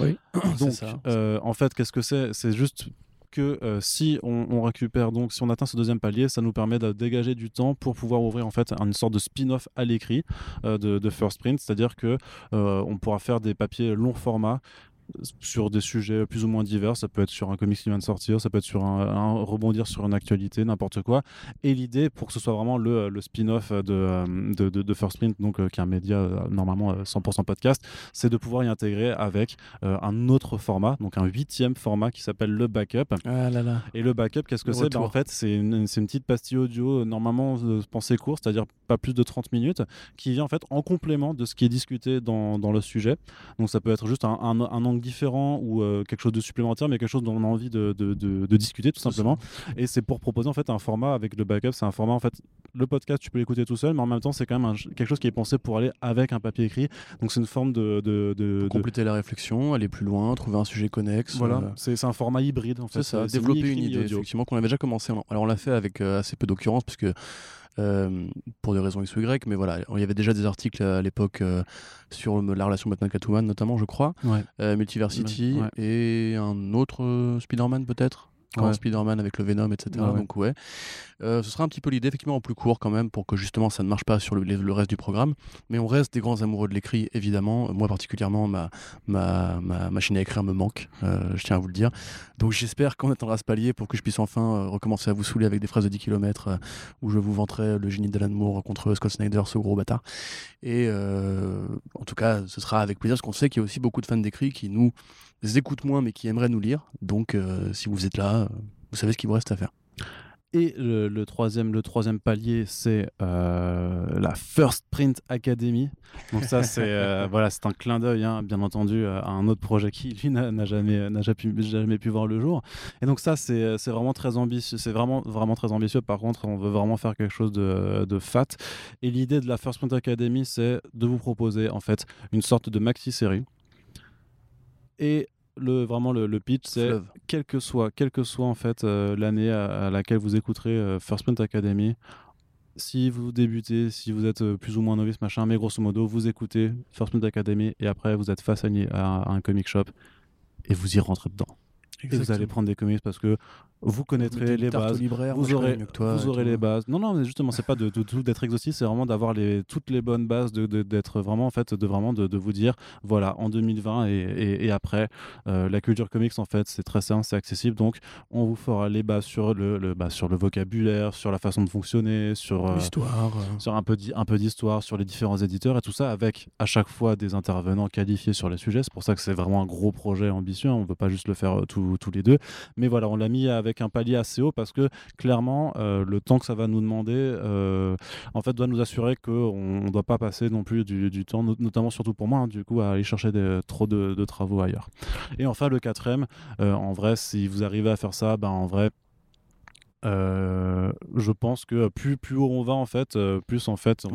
Oui. donc en fait, qu'est-ce que c'est? C'est juste que si on, récupère donc si on atteint ce deuxième palier, ça nous permet de dégager du temps pour pouvoir ouvrir en fait une sorte de spin-off à l'écrit de, de, First Print, c'est-à-dire que on pourra faire des papiers long format sur des sujets plus ou moins divers. Ça peut être sur un comics qui vient de sortir, ça peut être sur un, rebondir sur une actualité, n'importe quoi. Et l'idée, pour que ce soit vraiment le, le spin-off de, de, de, First Print, donc euh, qui est un média euh, normalement 100% euh, podcast, c'est de pouvoir y intégrer avec un autre format, donc un huitième format qui s'appelle le backup. Ah là là. Et le backup, qu'est-ce que c'est? Ben, En fait, c'est une, une, petite pastille audio normalement pensée courte, c'est-à-dire pas plus de 30 minutes, qui vient en fait en complément de ce qui est discuté dans, dans le sujet. Donc ça peut être juste un, un, un différent ou euh, quelque chose de supplémentaire, mais quelque chose dont on a envie de, de, de, discuter tout simplement. Et c'est pour proposer en fait un format avec le backup. C'est un format en fait, le podcast tu peux l'écouter tout seul, mais en même temps c'est quand même quelque chose qui est pensé pour aller avec un papier écrit. Donc c'est une forme de, de, compléter la réflexion, aller plus loin, trouver un sujet connexe. Voilà, euh. c'est un format hybride en fait. C'est ça, développer une idée effectivement qu'on avait déjà commencé. Alors on l'a fait avec euh, assez peu d'occurrences puisque euh, pour des raisons X ou Y, mais voilà, il y avait déjà des articles à l'époque euh, sur la relation Batman-Catwoman, notamment, je crois, euh, Multiversity, et un autre Spider-Man peut-être? Quand Spider-Man avec le Venom, etc. Donc ouais, euh, ce sera un petit peu l'idée, effectivement, en plus court quand même, pour que justement ça ne marche pas sur le, le reste du programme. Mais on reste des grands amoureux de l'écrit, évidemment. Moi particulièrement, ma, ma, ma machine à écrire me manque, euh, je tiens à vous le dire. Donc j'espère qu'on atteindra ce palier pour que je puisse enfin euh, recommencer à vous saouler avec des phrases de 10 km où je vous vanterai le génie d'Alan Moore contre Scott Snyder, ce gros bâtard. Et en tout cas, ce sera avec plaisir, parce qu'on sait qu'il y a aussi beaucoup de fans d'écrit qui nous écoutent moins, mais qui aimeraient nous lire. Donc si vous êtes là, vous savez ce qu'il vous reste à faire. Et le, troisième, le troisième palier, c'est euh, la First Print Academy. Donc ça, c'est euh, *laughs* voilà, c'est un clin d'œil, hein, bien entendu, à un autre projet qui lui n'a jamais, n'a jamais, jamais, pu voir le jour. Et donc ça, c'est vraiment très ambitieux. C'est vraiment, vraiment très ambitieux. Par contre, on veut vraiment faire quelque chose de, de fat. Et l'idée de la First Print Academy, c'est de vous proposer en fait une sorte de maxi série. Et le, vraiment le, pitch, c'est quel que soit, quel que soit en fait euh, l'année à, laquelle vous écouterez euh, First Print Academy, si vous débutez, si vous êtes euh, plus ou moins novice, machin, mais grosso modo, vous écoutez First Print Academy et après vous êtes face à, à un comic shop et vous y rentrez dedans. Et vous allez prendre des comics parce que vous connaîtrez les bases, vous aurez, vous aurez les bases. Non, non, mais justement, c'est pas de, tout d'être exhaustif, c'est vraiment d'avoir les, toutes les bonnes bases, de, d'être vraiment en fait, de vraiment de, vous dire, voilà, en 2020 et, et, après, euh, la culture comics en fait, c'est très simple, c'est accessible, donc on vous fera les bases sur le, le bah, sur le vocabulaire, sur la façon de fonctionner, sur euh, l'histoire, sur un peu un peu d'histoire, sur les différents éditeurs et tout ça, avec à chaque fois des intervenants qualifiés sur les sujets. C'est pour ça que c'est vraiment un gros projet ambitieux. On veut pas juste le faire tous les deux, mais voilà, on l'a mis avec un palier assez haut parce que clairement, euh, le temps que ça va nous demander, euh, en fait, doit nous assurer qu'on ne doit pas passer non plus du, temps, notamment surtout pour moi, hein, du coup, à aller chercher trop de, travaux ailleurs. Et enfin, le quatrième, euh, en vrai, si vous arrivez à faire ça, ben, en vrai, euh, je pense que plus, plus haut on va, en fait, euh, plus en fait.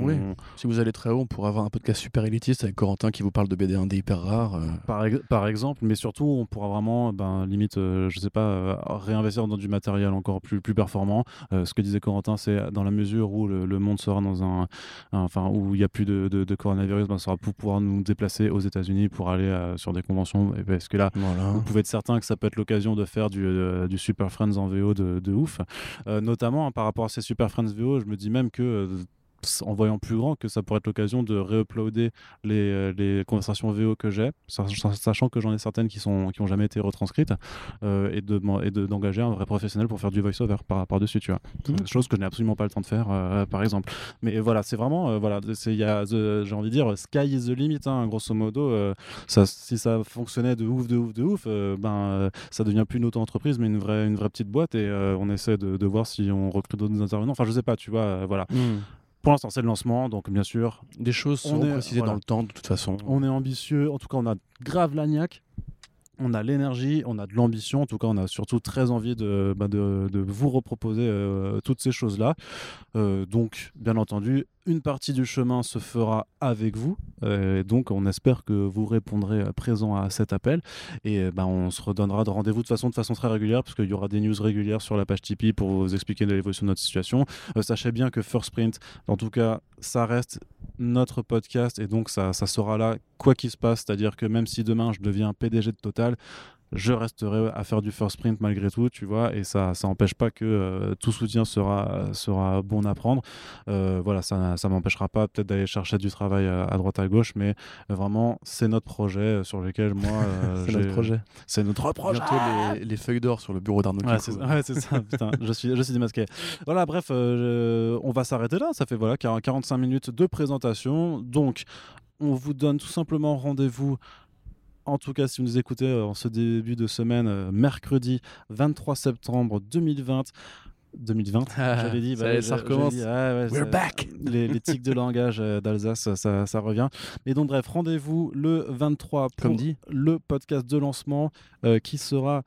Si vous allez très haut, on pourra avoir un podcast super élitiste avec Corentin qui vous parle de BD indé hyper rare. Euh. Par, par, exemple, mais surtout, on pourra vraiment, ben, limite, je sais pas, réinvestir dans du matériel encore plus, plus performant. ce que disait Corentin, c'est dans la mesure où le, monde sera dans un. enfin, où il n'y a plus de, de, coronavirus, ben, ça sera pour pouvoir nous déplacer aux États-Unis pour aller sur des conventions. Et parce que là, vous pouvez être certain que ça peut être l'occasion de faire du, du Super Friends en VO de, de ouf. Euh, notamment hein, par rapport à ces Super Friends VO, je me dis même que euh, en voyant plus grand que ça pourrait être l'occasion de réuploader les, euh, les conversations VO que j'ai, sachant que j'en ai certaines qui sont qui ont jamais été retranscrites euh, et de et d'engager un vrai professionnel pour faire du voice-over par, par dessus, tu vois. Mmh. Chose que je n'ai absolument pas le temps de faire, euh, par exemple. Mais voilà, c'est vraiment voilà, j'ai envie de dire sky is the limit, hein, grosso modo. ça, si ça fonctionnait de ouf, de ouf, de ouf, ben ça devient plus une auto-entreprise, mais une vraie une vraie petite boîte et on essaie de, de, voir si on recrute d'autres intervenants. Enfin, je sais pas, tu vois, voilà. Mmh. Pour l'instant, c'est le lancement, donc bien sûr. Des choses sont précisées dans le temps, de toute façon. On est ambitieux, en tout cas, on a grave l'agnac on a l'énergie, on a de l'ambition. En tout cas, on a surtout très envie de, bah, de, vous reproposer euh, toutes ces choses-là. Euh, donc, bien entendu, une partie du chemin se fera avec vous. Euh, donc, on espère que vous répondrez présent à cet appel. Et bah, on se redonnera de rendez-vous de façon, de façon très régulière, parce qu'il y aura des news régulières sur la page Tipeee pour vous expliquer l'évolution de notre situation. sachez bien que First Print, en tout cas, ça reste notre podcast et donc ça, ça sera là quoi qu'il se passe. C'est-à-dire que même si demain je deviens PDG de Total, je resterai à faire du first sprint malgré tout, tu vois, et ça ça n'empêche pas que euh, tout soutien sera, sera bon à prendre. Euh, voilà, ça ça m'empêchera pas peut-être d'aller chercher du travail à, droite à gauche, mais vraiment, c'est notre projet sur lequel moi. *laughs* c'est notre projet. C'est notre projet. Bientôt les, feuilles d'or sur le bureau d'Arnaud. Ouais, c'est ça, putain, *laughs* je suis, je suis démasqué. Voilà, bref, euh, on va s'arrêter là. Ça fait voilà 45 minutes de présentation. Donc, on vous donne tout simplement rendez-vous en tout cas, si vous nous écoutez euh, en ce début de semaine, euh, mercredi 23 septembre 2020, 2020, j'avais dit, bah, ça, recommence. We're back. Les, tics de *laughs* langage euh, d'Alsace, ça, revient. Et donc, bref, rendez-vous le 23 pour Comme dit. le podcast de lancement qui sera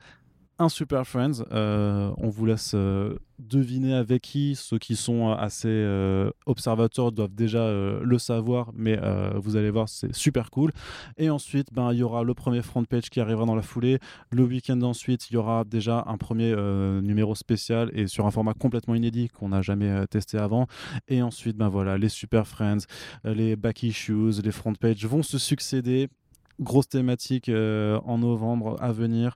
un Super Friends. Euh, on vous laisse euh, deviner avec qui. Ceux qui sont assez euh, observateurs doivent déjà le savoir, mais vous allez voir, c'est super cool. Et ensuite, ben, il y aura le premier front page qui arrivera dans la foulée. Le week-end ensuite, il y aura déjà un premier numéro spécial et sur un format complètement inédit qu'on n'a jamais testé avant. Et ensuite, ben voilà, les Super Friends, les back issues, les front pages vont se succéder. Grosse thématique en novembre à venir.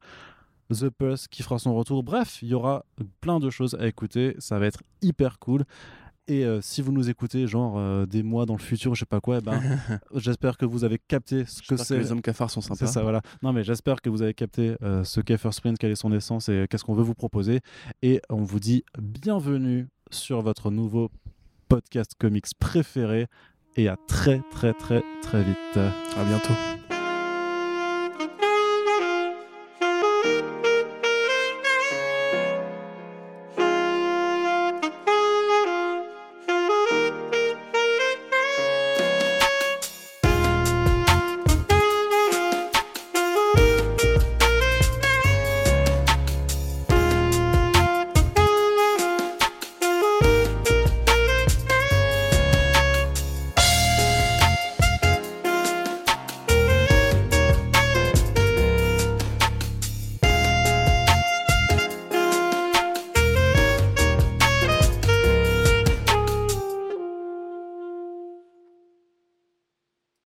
The Pulse qui fera son retour. Bref, il y aura plein de choses à écouter. Ça va être hyper cool. Et euh, si vous nous écoutez, genre euh, des mois dans le futur, je sais pas quoi, eh ben, *laughs* j'espère que vous avez capté ce que c'est. les hommes cafards sont sympas. C'est ça, voilà. Non, mais j'espère que vous avez capté euh, ce qu'est First Sprint, quelle est son essence et qu'est-ce qu'on veut vous proposer. Et on vous dit bienvenue sur votre nouveau podcast comics préféré. Et à très, très, très, très vite. À bientôt.